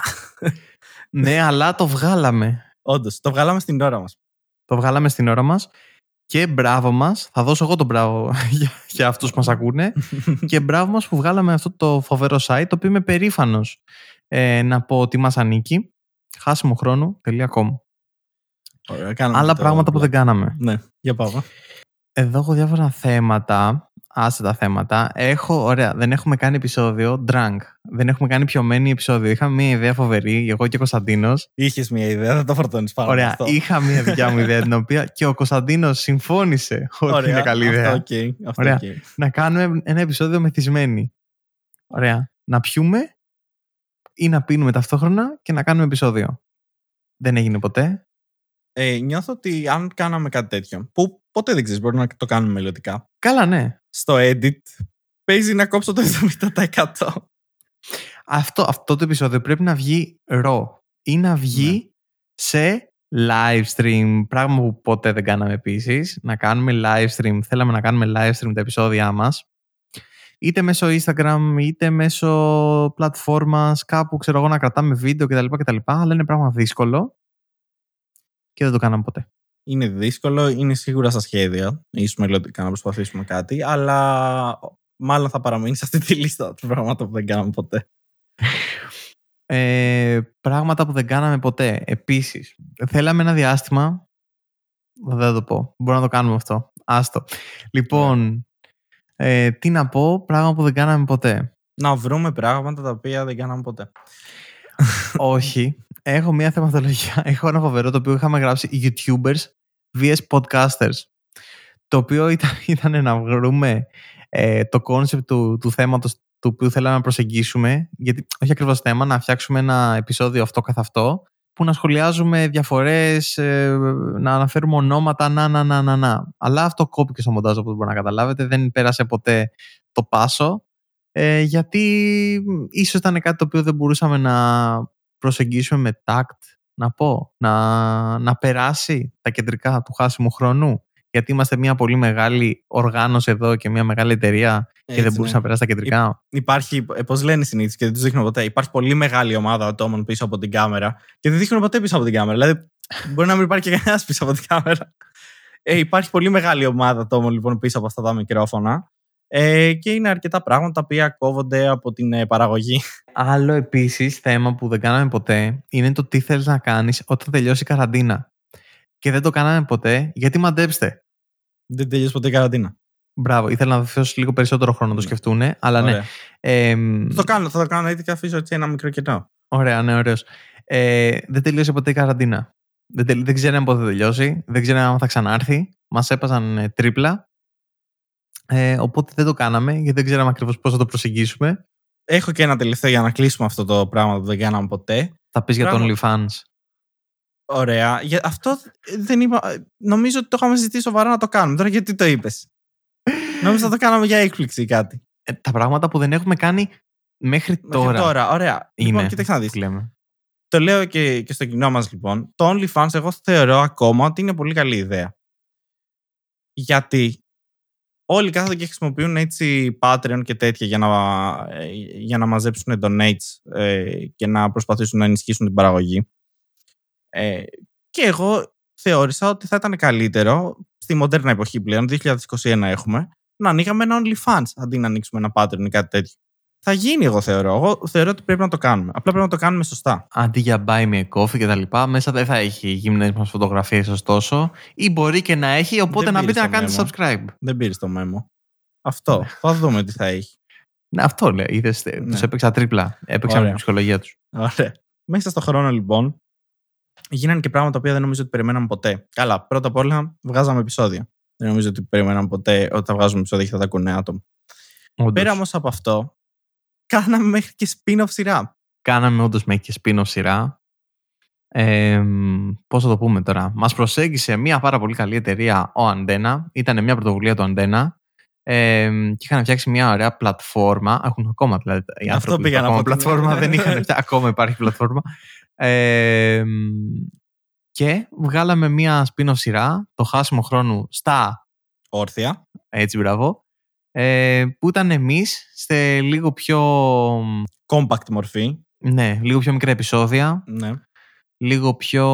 ναι, αλλά το βγάλαμε. Όντως, το βγάλαμε στην ώρα μας. Το βγάλαμε στην ώρα μας και μπράβο μας, θα δώσω εγώ τον μπράβο για, για αυτούς που μας ακούνε και μπράβο μας που βγάλαμε αυτό το φοβερό site το οποίο είμαι περήφανος ε, να πω ότι μας ανήκει χάσιμοχρόνου.com Άλλα πράγματα που δεν κάναμε. Ναι, για πάμε. Εδώ έχω διάφορα θέματα άσε τα θέματα. Έχω, ωραία, δεν έχουμε κάνει επεισόδιο drunk. Δεν έχουμε κάνει πιωμένη επεισόδιο. Είχαμε μια ιδέα φοβερή, εγώ και ο Κωνσταντίνος. Είχες μια ιδέα, δεν το φορτώνεις πάνω. Ωραία, αυτό. είχα μια δικιά μου ιδέα την οποία και ο Κωνσταντίνος συμφώνησε ότι Ωραία, είναι καλή ιδέα. Αυτό, okay, αυτό Ωραία. okay. Να κάνουμε ένα επεισόδιο μεθυσμένοι. Ωραία. Να πιούμε ή να πίνουμε ταυτόχρονα και να κάνουμε επεισόδιο. Δεν έγινε ποτέ. Ε, νιώθω ότι αν κάναμε κάτι τέτοιο, που ποτέ δεν ξέρεις, μπορεί να το κάνουμε μελλοντικά. Καλά, ναι. Στο edit παίζει να κόψω το 70%. Αυτό, αυτό το επεισόδιο πρέπει να βγει raw ή να βγει Ναι. σε live stream. Πράγμα που ποτέ δεν κάναμε επίσης. Να κάνουμε live stream. Θέλαμε να κάνουμε live stream τα επεισόδια μας. Είτε μέσω Instagram, είτε μέσω πλατφόρμας, κάπου ξέρω εγώ να κρατάμε βίντεο κτλ. κτλ αλλά είναι πράγμα δύσκολο και δεν το κάναμε ποτέ. Είναι δύσκολο, είναι σίγουρα στα σχέδια. Ίσως μελλοντικά να προσπαθήσουμε κάτι, αλλά μάλλον θα παραμείνει σε αυτή τη λίστα των πραγμάτων που δεν κάναμε ποτέ. Ε, πράγματα που δεν κάναμε ποτέ. Επίσης, θέλαμε ένα διάστημα. Δεν θα το πω. Μπορούμε να το κάνουμε αυτό. Άστο. Λοιπόν, ε, τι να πω, πράγμα που δεν κάναμε ποτέ. Να βρούμε πράγματα τα οποία δεν κάναμε ποτέ. Όχι. Έχω μια θεματολογία. Έχω ένα φοβερό το οποίο είχαμε γράψει YouTubers vs podcasters. Το οποίο ήταν, ήταν να βρούμε ε, το concept του, του θέματος του οποίου θέλαμε να προσεγγίσουμε, γιατί όχι ακριβώς θέμα, να φτιάξουμε ένα επεισόδιο αυτό καθ' αυτό, που να σχολιάζουμε διαφορές, ε, να αναφέρουμε ονόματα, να, να, να, να, να. Αλλά αυτό κόπηκε στο μοντάζ, όπως μπορεί να καταλάβετε, δεν πέρασε ποτέ το πάσο, ε, γιατί ίσως ήταν κάτι το οποίο δεν μπορούσαμε να προσεγγίσουμε με τάκτ, να πω, να, να περάσει τα κεντρικά του χάσιμου χρόνου. Γιατί είμαστε μια πολύ μεγάλη οργάνωση εδώ και μια μεγάλη εταιρεία και Έτσι, δεν μπορούσε ναι. να περάσει τα κεντρικά. Υπάρχει, πώς λένε συνήθως και δεν τους δείχνω ποτέ, υπάρχει πολύ μεγάλη ομάδα ατόμων πίσω από την κάμερα και δεν δείχνουν ποτέ πίσω από την κάμερα. Δηλαδή, μπορεί να μην υπάρχει και κανένας πίσω από την κάμερα. Ε, υπάρχει πολύ μεγάλη ομάδα ατόμων λοιπόν πίσω από αυτά τα μικρόφωνα. Ε, και είναι αρκετά πράγματα τα οποία κόβονται από την ε, παραγωγή. Άλλο επίσης θέμα που δεν κάναμε ποτέ είναι το τι θέλεις να κάνεις όταν τελειώσει η καραντίνα. Και δεν το κάναμε ποτέ γιατί μαντέψτε. Δεν τελειώσει ποτέ η καραντίνα. Μπράβο, ήθελα να δώσω λίγο περισσότερο χρόνο να το Ναι. σκεφτούν, αλλά ναι. Ωραία. Ε, Θα το κάνω, θα το κάνω έτσι και αφήσω έτσι ένα μικρό κενό. Ωραία, ναι, ωραίος. Ε, δεν τελείωσε ποτέ η καραντίνα. Δεν, τελ- δεν ξέραμε πότε θα τελειώσει. Δεν ξέραμε αν θα ξανάρθει. Μας έπαζαν ε, τρίπλα. Ε, οπότε δεν το κάναμε γιατί δεν ξέραμε ακριβώς πώς θα το προσεγγίσουμε. Έχω και ένα τελευταίο για να κλείσουμε αυτό το πράγμα που δεν κάναμε ποτέ. Θα πεις για το Πράγμα. OnlyFans. Ωραία. Για αυτό δεν είπα. Νομίζω ότι το είχαμε ζητήσει σοβαρά να το κάνουμε. Τώρα γιατί το είπες; Νομίζω θα το κάναμε για έκπληξη ή κάτι. Ε, τα πράγματα που δεν έχουμε κάνει μέχρι Μέχρι τώρα. τώρα, ωραία. Είναι. Λοιπόν, κοίταξε να δεις. που λέμε. Το λέω και, και στο κοινό μας λοιπόν. Το OnlyFans εγώ θεωρώ ακόμα ότι είναι πολύ καλή ιδέα. Γιατί όλοι κάθονται και χρησιμοποιούν έτσι Patreon και τέτοια για να, ε, για να μαζέψουν donates ε, και να προσπαθήσουν να ενισχύσουν την παραγωγή. Ε, και εγώ θεώρησα ότι θα ήταν καλύτερο στη μοντέρνα εποχή πλέον, 2021 έχουμε, να ανοίγαμε ένα OnlyFans αντί να ανοίξουμε ένα Patreon ή κάτι τέτοιο. Θα γίνει, εγώ θεωρώ. Εγώ θεωρώ ότι πρέπει να το κάνουμε. Απλά πρέπει να το κάνουμε σωστά. Αντί για buy me a coffee και τα λοιπά, μέσα δεν θα έχει γυμνές μας φωτογραφίες ωστόσο ή μπορεί και να έχει, οπότε Δεν να πήρε μπείτε να το κάνετε memo. subscribe. Δεν πήρε το μέμο. Αυτό. θα δούμε τι θα έχει. Ναι, αυτό λέει. Είδες, Ναι. τους έπαιξα τρίπλα. Έπαιξα με Ωραία. την ψυχολογία τους. Ωραία. Μέσα στο χρόνο, λοιπόν, γίνανε και πράγματα τα οποία δεν νομίζω ότι περιμέναμε ποτέ. Καλά, πρώτα απ' όλα βγάζαμε επεισόδια. Δεν νομίζω ότι περιμέναμε ποτέ ότι θα βγάζουμε επεισόδια και θα τα ακούνε άτομα. Όντως. Πέρα όμως από αυτό, κάναμε μέχρι και spin-off σειρά. κάναμε όντως μέχρι και spin-off σειρά. Ε, πώς θα το πούμε τώρα. Μας προσέγγισε μια πάρα πολύ καλή εταιρεία, ο Antenna. Ήταν μια πρωτοβουλία του Antenna. Ε, και είχαν φτιάξει μια ωραία πλατφόρμα. Έχουν ακόμα δηλαδή οι Αυτό άνθρωποι πήγα να ακόμα πω. πλατφόρμα. δεν είχαν φτιάξει. Ακόμα υπάρχει πλατφόρμα. Ε, και βγάλαμε μια spin-off σειρά, το χάσιμο χρόνου στα Όρθια. έτσι μπράβο, ε, που ήταν εμείς σε λίγο πιο, Compact μορφή. ναι, λίγο πιο μικρά επεισόδια, Ναι. λίγο πιο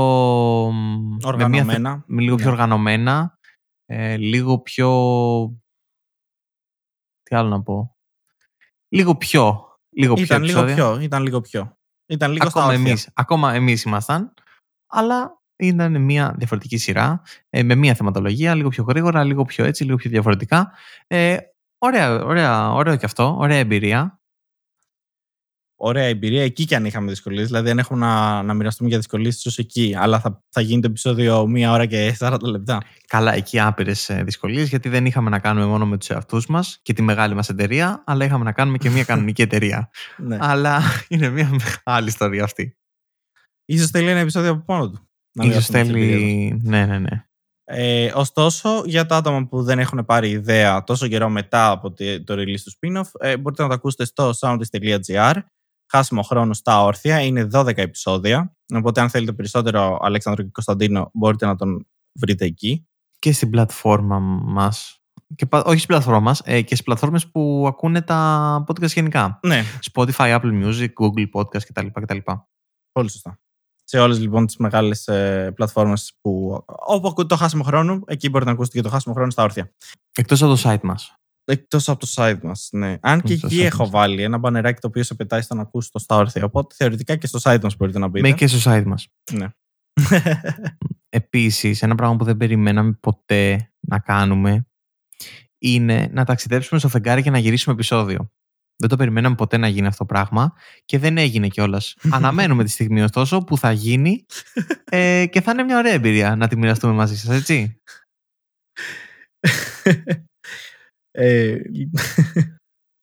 με μια θε- Οργανωμένα. με λίγο πιο Ναι. οργανωμένα, ε, λίγο πιο. Τι άλλο να πω. Λίγο πιο. Λίγο πιο Ήταν λίγο επεισόδια. πιο. Ήταν λίγο πιο. Ήταν λίγο ακόμα στα όρθια. εμείς, ακόμα εμείς ήμασταν. Αλλά ήταν μια διαφορετική σειρά. ε, με μια θεματολογία, λίγο πιο γρήγορα, λίγο πιο έτσι, λίγο πιο διαφορετικά. Ε, Ωραία, ωραία, ωραίο και αυτό. Ωραία εμπειρία. Ωραία εμπειρία εκεί κι αν είχαμε δυσκολίες. Δηλαδή, δεν έχουμε να, να μοιραστούμε για δυσκολίες, ίσω εκεί. Αλλά θα, θα γίνει το επεισόδιο μία ώρα και 40 λεπτά. Καλά, εκεί άπειρες δυσκολίες, γιατί δεν είχαμε να κάνουμε μόνο με τους εαυτούς μας και τη μεγάλη μας εταιρεία, αλλά είχαμε να κάνουμε και μια κανονική εταιρεία. ναι. αλλά είναι μια μεγάλη ιστορία αυτή. Ίσως θέλει ένα επεισόδιο από μόνο του. να Ίσως μοιραστούμε τις εμπειρίες θέλει. Ναι, ναι, ναι. Ε, ωστόσο, για τα άτομα που δεν έχουν πάρει ιδέα τόσο καιρό μετά από τη- το release του spin-off, ε, μπορείτε να το ακούσετε στο soundist.gr. Χάσιμο χρόνο στα όρθια. Είναι 12 επεισόδια. Οπότε, αν θέλετε περισσότερο Αλέξανδρο και Κωνσταντίνο, μπορείτε να τον βρείτε εκεί. Και στην πλατφόρμα μας. Και, πα- όχι στην πλατφόρμα μας, ε, και στις πλατφόρμες που ακούνε τα podcast γενικά. Ναι, Spotify, Apple Music, Google Podcast κτλ. κτλ. πολύ σωστά. Σε όλες λοιπόν τις μεγάλες ε, πλατφόρμες που όπου ακούτε το χάσιμο χρόνο, εκεί μπορείτε να ακούσετε και το χάσιμο χρόνο στα όρθια. Εκτός από το site μας. Εκτός από το site μας. Ναι. Αν και Στο εκεί site έχω μας. βάλει ένα μπανεράκι το οποίο σε πετάει στο να ακούσει το στα όρθια. Οπότε θεωρητικά και στο site μας μπορείτε να μπείτε. Μέχρι και στο site μας. Ναι. Επίσης, ένα πράγμα που δεν περιμέναμε ποτέ να κάνουμε είναι να ταξιδέψουμε στο φεγγάρι και να γυρίσουμε επεισόδιο. Δεν το περιμέναμε ποτέ να γίνει αυτό το πράγμα και δεν έγινε κιόλας. Αναμένουμε τη στιγμή ωστόσο που θα γίνει ε, και θα είναι μια ωραία εμπειρία να τη μοιραστούμε μαζί σας, έτσι. ε,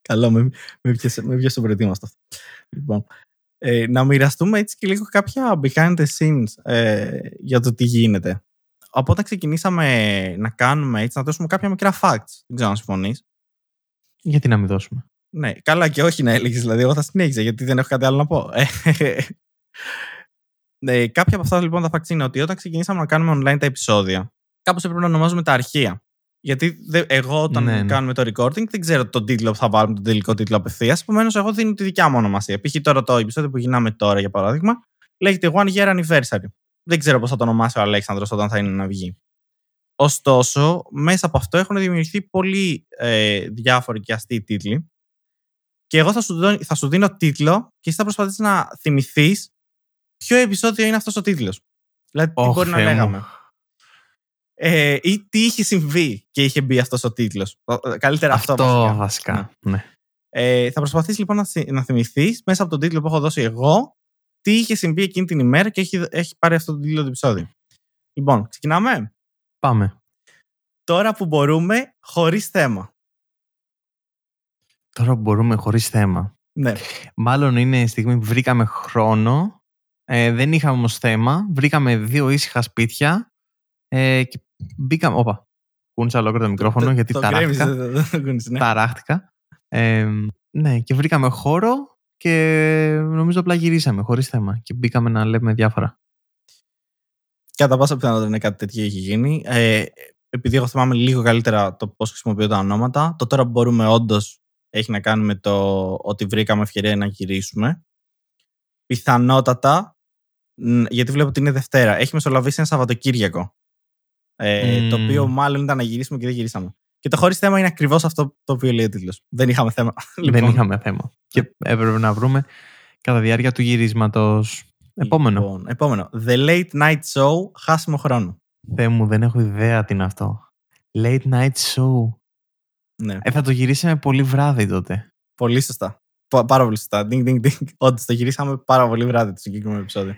καλό, με, με πιάσε με πιάσε προετοίμαστο αυτό. Λοιπόν, ε, να μοιραστούμε έτσι και λίγο κάποια behind the scenes ε, για το τι γίνεται. Από όταν ξεκινήσαμε να κάνουμε έτσι, να δώσουμε κάποια μικρά facts. Δεν ξέρω αν συμφωνείς. Γιατί να μην δώσουμε; Ναι, καλά και όχι να έλεγες. Δηλαδή, εγώ θα συνέχιζα γιατί δεν έχω κάτι άλλο να πω. Ε, ναι, κάποια από αυτά λοιπόν τα facts είναι ότι όταν ξεκινήσαμε να κάνουμε online τα επεισόδια, κάπως έπρεπε να ονομάζουμε τα αρχεία. Γιατί δε- εγώ όταν Ναι, ναι. κάνουμε το recording δεν ξέρω τον τίτλο που θα βάλουμε, τον τελικό τίτλο απευθείας. Επομένως, εγώ δίνω τη δικιά μου ονομασία. Π.χ. τώρα το επεισόδιο που γυρνάμε τώρα, για παράδειγμα, λέγεται One Year Anniversary. Δεν ξέρω πώς θα το ονομάσει ο Αλέξανδρος όταν θα είναι να βγει. Ωστόσο, μέσα από αυτό έχουν δημιουργηθεί πολύ ε, διάφοροι και αστείοι τίτλοι. Και εγώ θα σου, δω- θα σου δίνω τίτλο και εσύ θα προσπαθήσεις να θυμηθείς ποιο επεισόδιο είναι αυτός ο τίτλος. Δηλαδή, τι Ωχ, μπορεί να Θεέ μου. λέγαμε. Ε, ή τι είχε συμβεί και είχε μπει αυτός ο τίτλος. Καλύτερα αυτό, Αυτό βασικά. βασικά. Ναι. Ε, θα προσπαθήσεις λοιπόν να, θυ- να θυμηθείς μέσα από τον τίτλο που έχω δώσει εγώ τι είχε συμβεί εκείνη την ημέρα και έχει, έχει πάρει αυτό τον τίτλο του επεισόδιο. Λοιπόν, ξεκινάμε. Πάμε. Τώρα που μπορούμε, χωρίς θέμα. Τώρα που μπορούμε χωρίς θέμα. Ναι. Μάλλον είναι η στιγμή που βρήκαμε χρόνο. Ε, δεν είχαμε όμως θέμα. Βρήκαμε δύο ήσυχα σπίτια. Ε, και μπήκαμε... Όπα. Κούνησα ολόκληρο το μικρόφωνο Το- γιατί το ταράχτηκα. γκρέμιζε, δεν- δεν το κουνείς, ναι. Ταράχτηκα. Ε, ναι, και βρήκαμε χώρο και νομίζω απλά γυρίσαμε χωρίς θέμα. Και μπήκαμε να λέμε διάφορα. Κατά πάσα πιθανότητα είναι κάτι τέτοιο έχει γίνει. Ε, επειδή εγώ θυμάμαι λίγο καλύτερα το πώς χρησιμοποιώ τα ονόματα, το τώρα που μπορούμε όντως έχει να κάνει με το ότι βρήκαμε ευκαιρία να γυρίσουμε. Πιθανότατα, μ, γιατί βλέπω ότι είναι Δευτέρα, έχει μεσολαβήσει ένα Σαββατοκύριακο. Ε, Το Μμμ. οποίο μάλλον ήταν να γυρίσουμε και δεν γυρίσαμε. Και το χωρίς θέμα είναι ακριβώς αυτό το οποίο λέει ο τίτλος. Δεν είχαμε θέμα. Δεν Λοιπόν, είχαμε θέμα. Και έπρεπε να βρούμε κατά διάρκεια του γυρίσματος. Επόμενο. Λοιπόν, επόμενο. The Late Night Show, χάσιμο χρόνο. Θεέ μου, δεν έχω ιδέα τι είναι αυτό. Late night show. Ναι. Ε, θα το γυρίσαμε πολύ βράδυ τότε. Πολύ σωστά. Πα- Πάρα πολύ σωστά. Ding, ding, ding. Όντως το γυρίσαμε πάρα πολύ βράδυ το συγκεκριμένο επεισόδιο.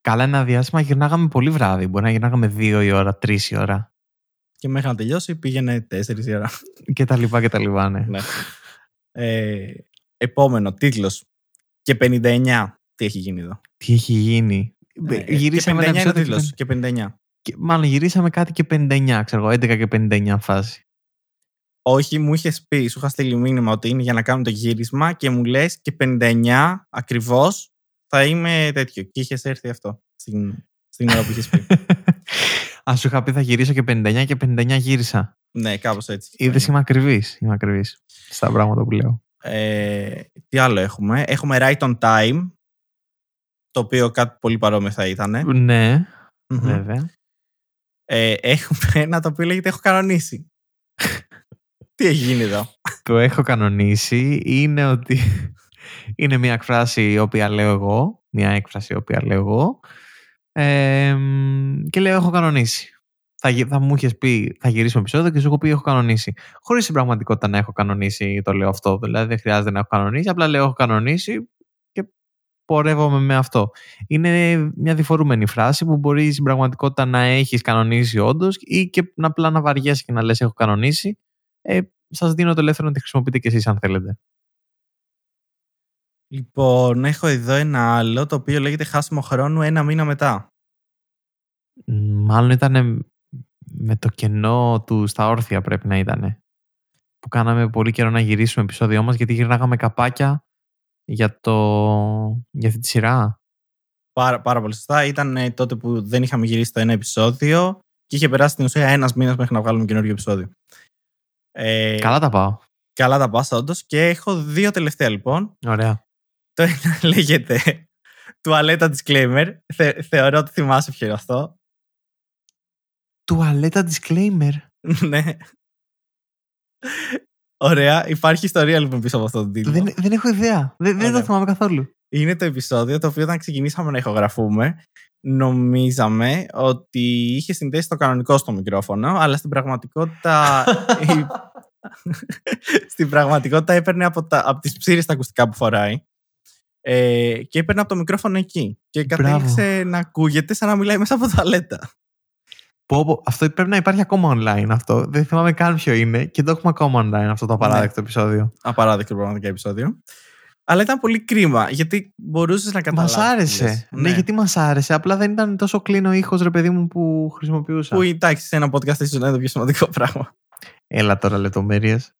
Καλά, ένα διάστημα γυρνάγαμε πολύ βράδυ. Μπορεί να γυρνάγαμε δύο η ώρα, τρεις η ώρα. Και μέχρι να τελειώσει πήγαινε 4 η ώρα. Και τα λοιπά και τα λοιπά, ναι. ναι. ε, επόμενο, τίτλος. Και 59. Τι έχει γίνει εδώ; Τι έχει γίνει; Ε, γυρίσαμε και 59 ένα είναι ο επεισόδιο τίτλος. Και 59. και- Μάλλον γυρίσαμε κάτι και 59, ξέρω εγώ, 11 και 59 φάση. Όχι, μου είχες πει, σου είχα στείλει μήνυμα ότι είναι για να κάνουμε το γύρισμα και μου λες και 59 ακριβώς θα είμαι τέτοιο. Και είχες έρθει αυτό στην, στην ώρα που είχες πει. Α σου είχα πει θα γυρίσω και 59 και 59 γύρισα. ναι, κάπως έτσι. Είδες, είμαι ακριβής. Είμαι ακριβής στα πράγματα που λέω. Ε, τι άλλο έχουμε; Έχουμε Right on Time. Το οποίο κάτι πολύ παρόμοιο θα ήταν. Ναι, βέβαια. Ε, έχουμε ένα το οποίο λέγεται Έχω κανονίσει. Τι έχει γίνει εδώ; το έχω κανονίσει είναι ότι είναι μια εκφράση η οποία λέω εγώ, μια έκφραση η οποία λέω εγώ ε, και λέω έχω κανονίσει. θα, γι- θα μου είχες πει θα γυρίσουμε επεισόδιο και σου έχω πει έχω κανονίσει. Χωρίς στην πραγματικότητα να έχω κανονίσει, το λέω αυτό. Δηλαδή δεν χρειάζεται να έχω κανονίσει, απλά λέω έχω κανονίσει και πορεύομαι με αυτό. Είναι μια διφορούμενη φράση που μπορεί στην πραγματικότητα να έχεις κανονίσει όντως ή και να απλά να βαριέσαι και να λες έχω κανονίσει. Ε, Σας δίνω το ελεύθερο να τη χρησιμοποιείτε κι εσείς αν θέλετε. Λοιπόν, έχω εδώ ένα άλλο το οποίο λέγεται χάσιμο χρόνου ένα μήνα μετά. Μ, Μάλλον ήταν με το κενό του στα όρθια πρέπει να ήταν. Που κάναμε πολύ καιρό να γυρίσουμε επεισόδιό μας γιατί γυρνάγαμε καπάκια για, το... για αυτή τη σειρά. Πάρα, πάρα πολύ σωστά. Ήταν ε, τότε που δεν είχαμε γυρίσει το ένα επεισόδιο και είχε περάσει στην ουσία ένας μήνας μέχρι να βγάλουμε καινούργιο επεισόδιο. Ε, Καλά τα πάω. καλά τα πάσα, όντως. Και έχω δύο τελευταία λοιπόν. Ωραία. Το ένα λέγεται τουαλέτα disclaimer. Θε, θεωρώ ότι θυμάσαι ποιο είναι αυτό. Τουαλέτα disclaimer. ναι. Ωραία. Υπάρχει ιστορία λοιπόν πίσω από αυτό το τίτλο. Δεν, δεν έχω ιδέα. Δεν, δεν Ωραία. το θυμάμαι καθόλου. Είναι το επεισόδιο το οποίο όταν ξεκινήσαμε να ηχογραφούμε νομίζαμε ότι είχε συνδέσει το κανονικό στο μικρόφωνο αλλά στην πραγματικότητα η- στην πραγματικότητα έπαιρνε από, τα, από τις ψήρες τα ακουστικά που φοράει ε, και έπαιρνε από το μικρόφωνο εκεί και Μπράβο. κατέληξε να ακούγεται σαν να μιλάει μέσα από τουαλέτα. Πω, πω, αυτό πρέπει να υπάρχει ακόμα online αυτό. Δεν θυμάμαι καν ποιο είναι και το έχουμε ακόμα online αυτό το απαράδεκτο επεισόδιο. Απαράδεκτο πραγματικά επεισόδιο. Αλλά ήταν πολύ κρίμα γιατί μπορούσες να Μας καταλάβεις. τι άρεσε. λες. Ναι. γιατί μας άρεσε. Απλά δεν ήταν τόσο κλίνο ήχος, ρε παιδί μου, που χρησιμοποιούσα. Που εντάξει, σε ένα podcast ίσως να είναι το πιο σημαντικό πράγμα. Έλα τώρα λεπτομέρειες.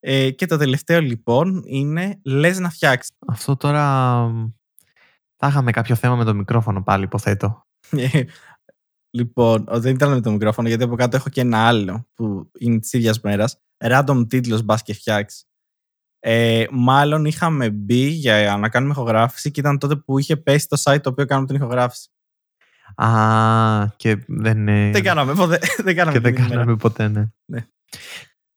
Ε, και το τελευταίο λοιπόν είναι λες να φτιάξεις. Αυτό τώρα. μ, Θα είχαμε κάποιο θέμα με το μικρόφωνο πάλι, υποθέτω. λοιπόν, ο, δεν ήταν με το μικρόφωνο γιατί από κάτω έχω και ένα άλλο που είναι της ίδιας μέρας. Random τίτλος μπας και φτιάξεις. Ε, μάλλον είχαμε μπει για να κάνουμε ηχογράφηση και ήταν τότε που είχε πέσει το site το οποίο κάνουμε την ηχογράφηση. Α, και δεν. ε, Δεν κάναμε ποτέ. Δεν κάναμε και δεν την ημέρα. κάναμε ποτέ, ναι. Ναι.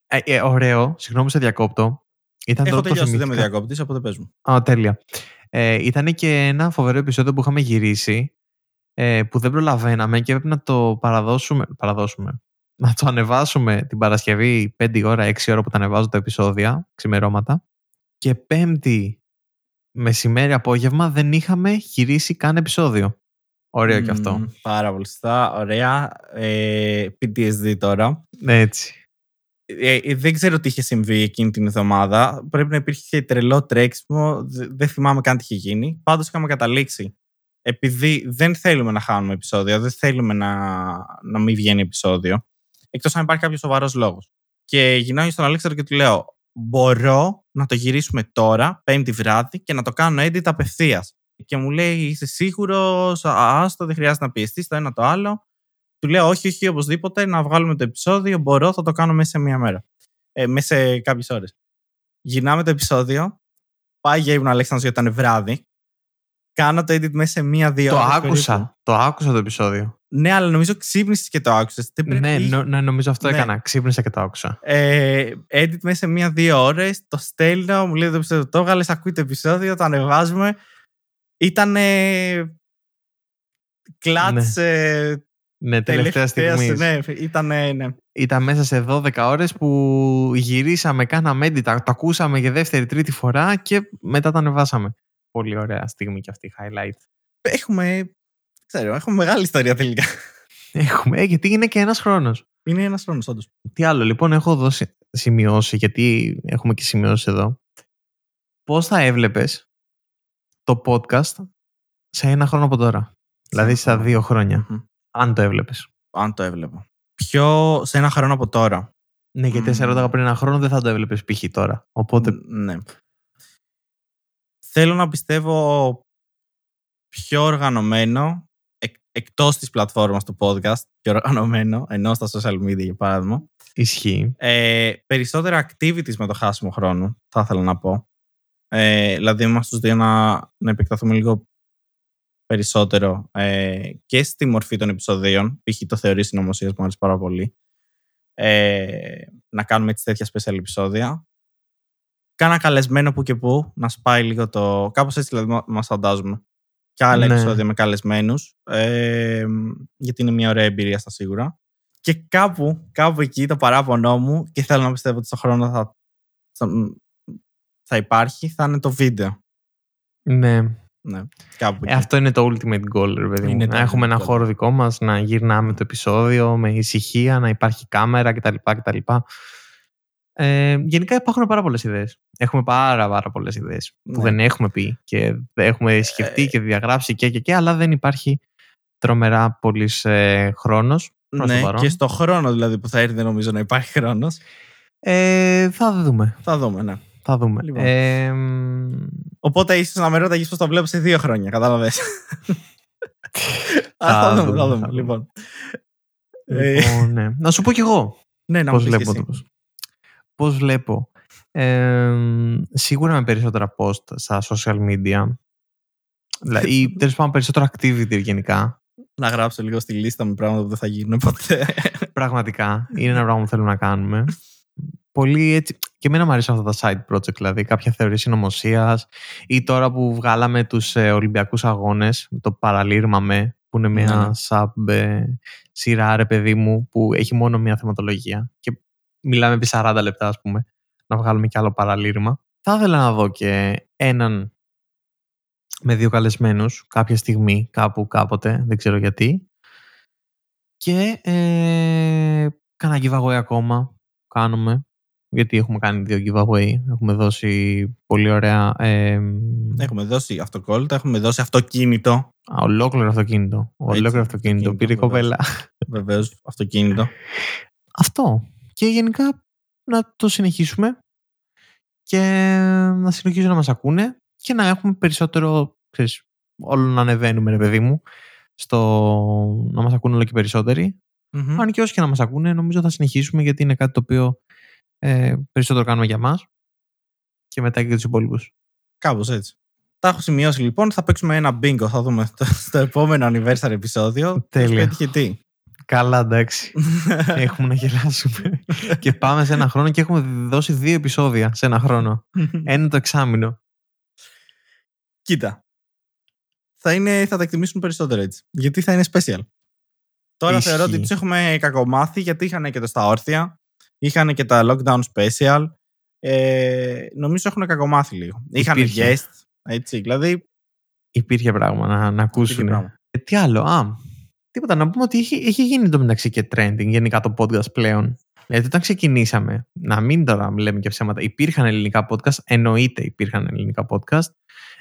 Ε, ε, ωραίο, συγγνώμη σε διακόπτω. Ήταν Έχω τότε το τελειώσει, δεν με θυμήθηκα. διακόπτη, οπότε πες μου. Α, τέλεια. Ε, ήταν και ένα φοβερό επεισόδιο που είχαμε γυρίσει ε, που δεν προλαβαίναμε και έπρεπε να το παραδώσουμε, παραδώσουμε. Να το ανεβάσουμε την Παρασκευή 5 ώρα, 6 ώρα που τα ανεβάζω τα επεισόδια, ξημερώματα. Και Πέμπτη μεσημέρι απόγευμα δεν είχαμε γυρίσει καν επεισόδιο. Ωραίο και αυτό. Μμμ, Πάρα πολύ σωστά. Ωραία. Ε, PTSD τώρα. Ναι, έτσι. Ε, ε, δεν ξέρω τι είχε συμβεί εκείνη την εβδομάδα. Πρέπει να υπήρχε τρελό τρέξιμο. Δε- Δεν θυμάμαι καν τι είχε γίνει. Πάντως είχαμε καταλήξει. Επειδή δεν θέλουμε να χάνουμε επεισόδια, δεν θέλουμε να, να μην βγαίνει επεισόδιο. Εκτός αν υπάρχει κάποιος σοβαρός λόγος. Και γυρνάω στον Αλέξανδρο και του λέω: Μπορώ να το γυρίσουμε τώρα, πέμπτη βράδυ, και να το κάνω edit απευθείας. Και μου λέει: Είσαι σίγουρος, άστο, δεν χρειάζεται να πιεστείς το ένα το άλλο. Του λέω: Όχι, όχι, οπωσδήποτε να βγάλουμε το επεισόδιο. Μπορώ, θα το κάνω μέσα σε μία μέρα. Ε, μέσα σε κάποιες ώρες. Γυρνάμε το επεισόδιο. Πάει για ύπνο ο Αλέξανδρος γιατί ήταν βράδυ. Κάνω το edit μέσα σε μία-δύο Το ώρες άκουσα. περίπου. Το άκουσα το επεισόδιο. Ναι, αλλά νομίζω ξύπνησες και το άκουσες. Ναι, νο- ναι, νομίζω αυτό Ναι. έκανα. Ξύπνησα και το άκουσα. Ε, edit μέσα σε μία-δύο ώρες. Το στέλνω, μου λέει το επεισόδιο. Το έβγαλες, ακούει το επεισόδιο, το ανεβάζουμε. Ήταν. Κλατς Ναι, τελευταία στιγμής. Ναι, ήταν. Ναι. Ήταν μέσα σε 12 ώρες που γυρίσαμε, κάναμε edit, τα- το ακούσαμε για δεύτερη, τρίτη φορά και μετά τα ανεβάσαμε. Πολύ ωραία στιγμή και αυτή, highlight. Έχουμε. δεν Ξέρω, έχουμε μεγάλη ιστορία τελικά. Έχουμε, ε, γιατί είναι και ένας χρόνος. Είναι ένας χρόνος, όντως. Τι άλλο, λοιπόν, έχω δώσει σημειώσει, γιατί έχουμε και σημειώσει εδώ. Πώς θα έβλεπες το podcast σε ένα χρόνο από τώρα. Δηλαδή στα χρόνο. δύο χρόνια, αν το έβλεπες. Αν το έβλεπα. Πιο σε ένα χρόνο από τώρα. Ναι, γιατί σε Μμμ. ρώταγα πριν ένα χρόνο δεν θα το έβλεπες π.χ. τώρα. Οπότε, Ν- Ναι. Θέλω να πιστεύω πιο οργανωμένο εκ, εκτός της πλατφόρμας του podcast πιο οργανωμένο ενώ στα social media για παράδειγμα. Ισχύει. ε, περισσότερα activities με το χάσιμο χρόνο θα ήθελα να πω. Ε, δηλαδή είμαστε στους δύο να, να επεκταθούμε λίγο περισσότερο ε, και στη μορφή των επεισοδίων. Π.χ. το θεωρείς συνωμοσίας μου αρέσει πάρα πολύ. Ε, να κάνουμε έτσι τέτοια special επεισόδια κάνα καλεσμένο που και που να σπάει λίγο το. Κάπως έτσι δηλαδή μα- μας φαντάζουμε. και άλλα Ναι. επεισόδια με καλεσμένους ε, γιατί είναι μια ωραία εμπειρία στα σίγουρα και κάπου, κάπου εκεί το παράπονό μου και θέλω να πιστεύω ότι στον χρόνο θα, θα, θα υπάρχει θα είναι το βίντεο Ναι. ναι, κάπου Ε, εκεί. αυτό είναι το ultimate goal, ρε παιδί μου. Είναι το Να έχουμε ultimate ένα goal. χώρο δικό μας, να γυρνάμε το επεισόδιο με ησυχία, να υπάρχει κάμερα κτλ. κτλ. Ε, γενικά υπάρχουν πάρα πολλές ιδέες. Έχουμε πάρα, πάρα πολλές ιδέες που Ναι. δεν έχουμε πει και έχουμε σκεφτεί Ε, και διαγράψει και, και, και, αλλά δεν υπάρχει τρομερά πολύς ε, χρόνος. προς το ναι, παρόν. και στο χρόνο δηλαδή που θα έρθει δεν νομίζω να υπάρχει χρόνος Ε, θα δούμε. θα δούμε ναι Θα δούμε. Λοιπόν. Ε, μ, Οπότε ίσως να με ρώταγες πώς το βλέπω σε δύο χρόνια, κατάλαβες. Α, θα δούμε, θα δούμε. Λοιπόν. Ε, λοιπόν, ναι. Να σου πω κι εγώ. ναι, να Πώς μου πεις βλέπω εσύ. το πώς. Πώς βλέπω. Ε, σίγουρα με περισσότερα post στα social media. Δηλαδή, τέλος πάντων, περισσότερο activity γενικά. Να γράψω λίγο στη λίστα με πράγματα που δεν θα γίνουν ποτέ. Πραγματικά. Είναι ένα πράγμα που θέλουμε να κάνουμε. Πολύ έτσι. Και εμένα μου αρέσουν αυτά τα side project, δηλαδή κάποια θεωρία συνωμοσίας ή τώρα που βγάλαμε τους ε, Ολυμπιακούς Αγώνες, το παραλήρημα με, που είναι Ναι, μια ναι. sub ε, σειρά, ρε παιδί μου, που έχει μόνο μια θεματολογία. Και μιλάμε επί 40 λεπτά, ας πούμε, να βγάλουμε κι άλλο παραλήρημα. Θα ήθελα να δω και έναν με δύο καλεσμένους κάποια στιγμή, κάπου, κάποτε, δεν ξέρω γιατί. Και ε, κάνα giveaway ακόμα κάνουμε, γιατί έχουμε κάνει δύο giveaway. Έχουμε δώσει πολύ ωραία... Ε, έχουμε δώσει αυτοκόλλητα, έχουμε δώσει αυτοκίνητο. α, ολόκληρο αυτοκίνητο. Ολόκληρο αυτοκίνητο. αυτοκίνητο Πήρε η έχουμε κοπέλα. Βεβαίως, αυτοκίνητο. Αυτό. Και γενικά να το συνεχίσουμε και να συνεχίζουν να μας ακούνε και να έχουμε περισσότερο, ξέρεις, όλο να ανεβαίνουμε ρε παιδί μου, στο να μας ακούνε όλο και περισσότεροι. Μμμ. Αν και όσοι και να μας ακούνε, νομίζω θα συνεχίσουμε γιατί είναι κάτι το οποίο ε, περισσότερο κάνουμε για μας και μετά και για τους υπόλοιπους. Κάπως έτσι. Τα έχω σημειώσει λοιπόν. Θα παίξουμε ένα bingo. Θα δούμε το- στο επόμενο anniversary επεισόδιο. Τέλεια. Ποιος πέτυχε τι. Καλά, εντάξει. έχουμε να γελάσουμε. και πάμε σε ένα χρόνο και έχουμε δώσει δύο επεισόδια σε ένα χρόνο. Ένα το εξάμεινο. Κοίτα. Θα, είναι, θα τα εκτιμήσουν περισσότερο έτσι. Γιατί θα είναι special. Τώρα Ισχύει. θεωρώ ότι τους έχουμε κακομάθει γιατί είχαν και το στα όρθια. Είχαν και τα lockdown special. Ε, νομίζω έχουν κακομάθει λίγο. Είχαν Υπήρχε. guest. Έτσι, δηλαδή. Υπήρχε πράγμα να, να υπήρχε ακούσουν. πράγμα. Ε, τι άλλο, α, τίποτα. Να πούμε ότι έχει, έχει γίνει το μεταξύ και trending γενικά το podcast πλέον. Γιατί όταν ξεκινήσαμε, να μην τώρα λέμε και ψέματα, υπήρχαν ελληνικά podcast, εννοείται υπήρχαν ελληνικά podcast.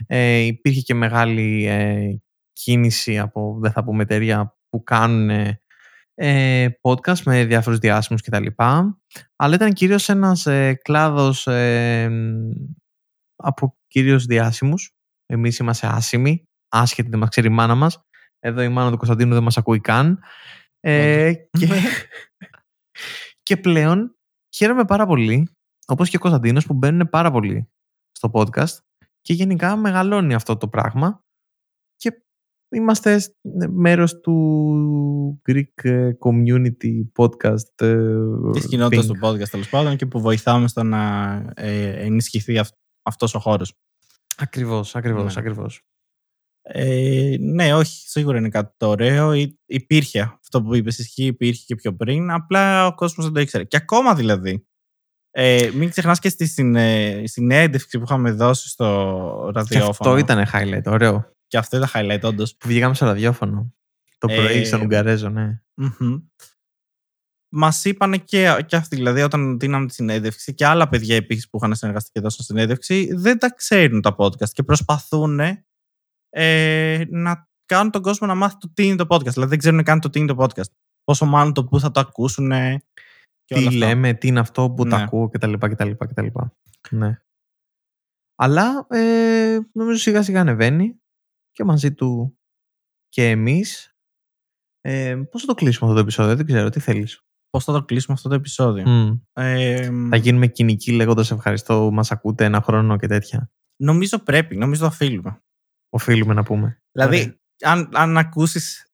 Ε, υπήρχε και μεγάλη ε, κίνηση από, δεν θα πούμε εταιρεία, που κάνουν ε, podcast με διάφορους διάσημους κτλ. Αλλά ήταν κυρίως ένας ε, κλάδος ε, από κυρίως διάσημους. Εμείς είμαστε άσημοι, άσχετη δεν μας ξέρει η μάνα μας. Εδώ η μάνα του Κωνσταντίνου δεν μας ακούει καν. Ε, και, και πλέον χαίρομαι πάρα πολύ, όπως και ο Κωνσταντίνος, που μπαίνουν πάρα πολύ στο podcast και γενικά μεγαλώνει αυτό το πράγμα και είμαστε σ- μέρος του Greek ε, Community Podcast ε, Της κοινότητας thing. του podcast τέλος πάντων και που βοηθάμε στο να ε, ενισχυθεί αυ- αυτός ο χώρος. Ακριβώς, ακριβώς, Ναι. ακριβώς. Ε, ναι, όχι, σίγουρα είναι κάτι το ωραίο. Υ- Υπήρχε αυτό που είπες ισχύει, υπήρχε και πιο πριν. Απλά ο κόσμος δεν το ήξερε. Και ακόμα δηλαδή. Ε, μην ξεχνάς και στη συνε- συνέντευξη που είχαμε δώσει στο Και ραδιόφωνο. αυτό ήταν highlight, ωραίο. Και αυτό ήταν highlight, όντως. Που βγήκαμε στο ραδιόφωνο. Το πρωί Ε, στον Ουγγαρέζο, ναι. Μας είπαν και, και αυτοί, δηλαδή, όταν δίναμε τη συνέντευξη και άλλα παιδιά επίσης που είχαν συνεργαστεί και δώσαν συνέντευξη, δεν τα ξέρουν τα podcast και προσπαθούν ε, να κάνουν τον κόσμο να μάθει το τι είναι το podcast. Δηλαδή, δεν ξέρουν καν το τι είναι το podcast. Πόσο μάλλον το πού θα το ακούσουν. Και όλα τι αυτά. λέμε, τι είναι αυτό που τα Ναι. ακούω κτλ. κτλ, κτλ. Ναι. Αλλά ε, νομίζω σιγά σιγά ανεβαίνει και μαζί του και εμείς. Ε, πώς θα το κλείσουμε αυτό το επεισόδιο, δεν ξέρω, τι θέλεις; Πώς θα το κλείσουμε αυτό το επεισόδιο; Μμ. Ε, Θα γίνουμε κοινικοί λέγοντας ευχαριστώ που μας ακούτε ένα χρόνο και τέτοια. νομίζω πρέπει, νομίζω το οφείλουμε. Οφείλουμε να πούμε. Δηλαδή, Ωραία. αν, αν ακούσεις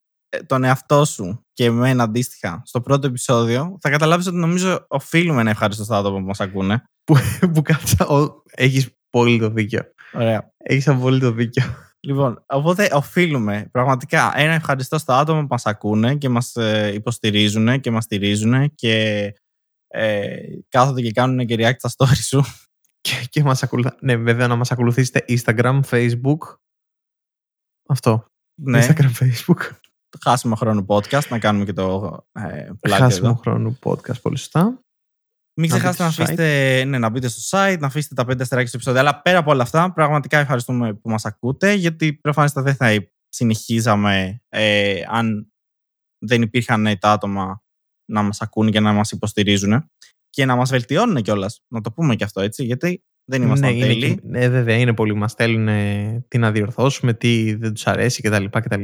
τον εαυτό σου και εμένα αντίστοιχα στο πρώτο επεισόδιο, θα καταλάβεις ότι νομίζω οφείλουμε να ευχαριστώ στα άτομα που μας ακούνε. που, που κάτσα, ο, έχεις πολύ το δίκιο. Ωραία. Έχεις απόλυτο δίκιο. Λοιπόν, οπότε οφείλουμε πραγματικά ένα ευχαριστώ στα άτομα που μας ακούνε και μας ε, υποστηρίζουν και μας στηρίζουν και ε, κάθονται και κάνουν και react στα story σου. Και, και μας ακολουθά... Ναι, βέβαια να μας ακολουθήσετε Instagram, Facebook. Αυτό. Ναι, Instagram, Facebook. χάσιμο χρόνο podcast, να κάνουμε και το ε, πλάκι Χάσιμο εδώ. χρόνο podcast, πολύ σωστά. Μην Να ξεχάσετε να, μπείτε στο αφήσετε, ναι, να μπείτε στο site, να αφήσετε τα πέντε αστεράκια στο επεισόδιο. Αλλά πέρα από όλα αυτά, πραγματικά ευχαριστούμε που μας ακούτε, γιατί προφανέστα δεν θα συνεχίζαμε ε, αν δεν υπήρχαν τα άτομα να μας ακούν και να μας υποστηρίζουν και να μας βελτιώνουν κιόλας. Να το πούμε και αυτό έτσι, γιατί δεν είμαστε ναι, είναι τέλειοι. και- ναι, βέβαια, είναι πολλοί που μας στέλνουν ε, τι να διορθώσουμε, τι δεν τους αρέσει κτλ. κτλ.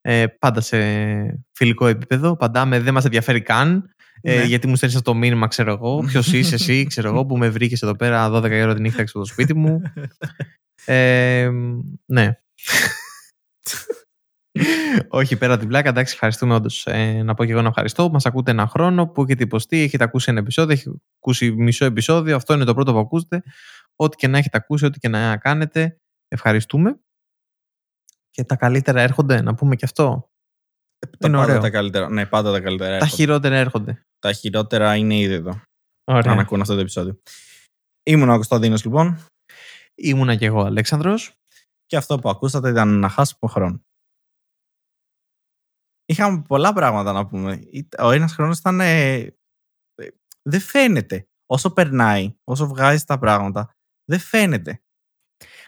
Ε, πάντα σε φιλικό επίπεδο, απαντάμε, δεν μας ενδιαφέρει καν. Ε, Ναι. γιατί μου στέλνεις αυτό το μήνυμα, ξέρω εγώ. Ποιος είσαι εσύ, ξέρω εγώ, που με βρήκες εδώ πέρα 12 η ώρα τη νύχτα έξω από το σπίτι μου. Ε, ναι. Όχι, πέρα από την πλάκα, εντάξει, ευχαριστούμε όντως. Ε, να πω και εγώ να ευχαριστώ. Μας ακούτε ένα χρόνο που έχετε υποστεί, έχετε ακούσει ένα επεισόδιο, έχετε ακούσει μισό επεισόδιο. Αυτό είναι το πρώτο που ακούσετε. Ό,τι και να έχετε ακούσει, ό,τι και να κάνετε, ευχαριστούμε. Και τα καλύτερα έρχονται, να πούμε και αυτό. Τα είναι πάντα ωραίο. τα καλύτερα. Ναι, πάντα τα καλύτερα. Τα έρχονται. χειρότερα έρχονται. Τα χειρότερα είναι ήδη εδώ. Αν Ωραία. ακούν αυτό το επεισόδιο. Ήμουν ο Κωνσταντίνος λοιπόν Ήμουνα και εγώ, Αλέξανδρος. και αυτό που ακούσατε ήταν να χάσουμε χρόνο. Είχαμε πολλά πράγματα να πούμε. Ο ένας χρόνος ήταν... ε, ε, δεν φαίνεται. Όσο περνάει, όσο βγάζει τα πράγματα, δεν φαίνεται.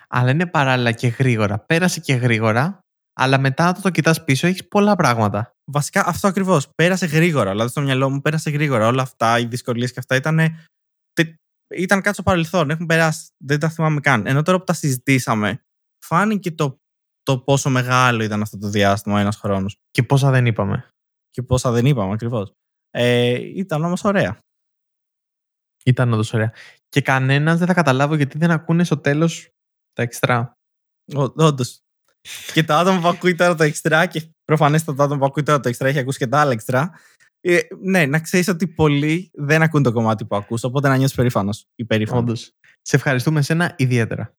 Αλλά είναι παράλληλα και γρήγορα. Πέρασε και γρήγορα, αλλά μετά όταν το κοιτάς πίσω έχεις πολλά πράγματα. Βασικά αυτό ακριβώς. Πέρασε γρήγορα. Δηλαδή στο μυαλό μου πέρασε γρήγορα. Όλα αυτά, οι δυσκολίες και αυτά ήταν. Ήταν κάτι στο παρελθόν. Έχουν περάσει. Δεν τα θυμάμαι καν. Ενώ τώρα που τα συζητήσαμε, φάνηκε το, το πόσο μεγάλο ήταν αυτό το διάστημα ένας χρόνος. Και πόσα δεν είπαμε. Και πόσα δεν είπαμε ακριβώς. Ε, ήταν όμως ωραία. Ήταν όντως ωραία. Και κανένας δεν θα καταλάβω γιατί δεν ακούνε στο τέλος τα εξτρά. Όντως. και το άτομο που ακούει τώρα το εξτρά, και προφανέστατα το άτομο που ακούει τώρα το εξτρά έχει ακούσει και τα άλλα εξτρά. Ε, ναι, να ξέρεις ότι πολλοί δεν ακούν το κομμάτι που ακούς, οπότε να νιώσει περήφανος. Υπερήφανο. Όντως. Σε ευχαριστούμε εσένα ιδιαίτερα.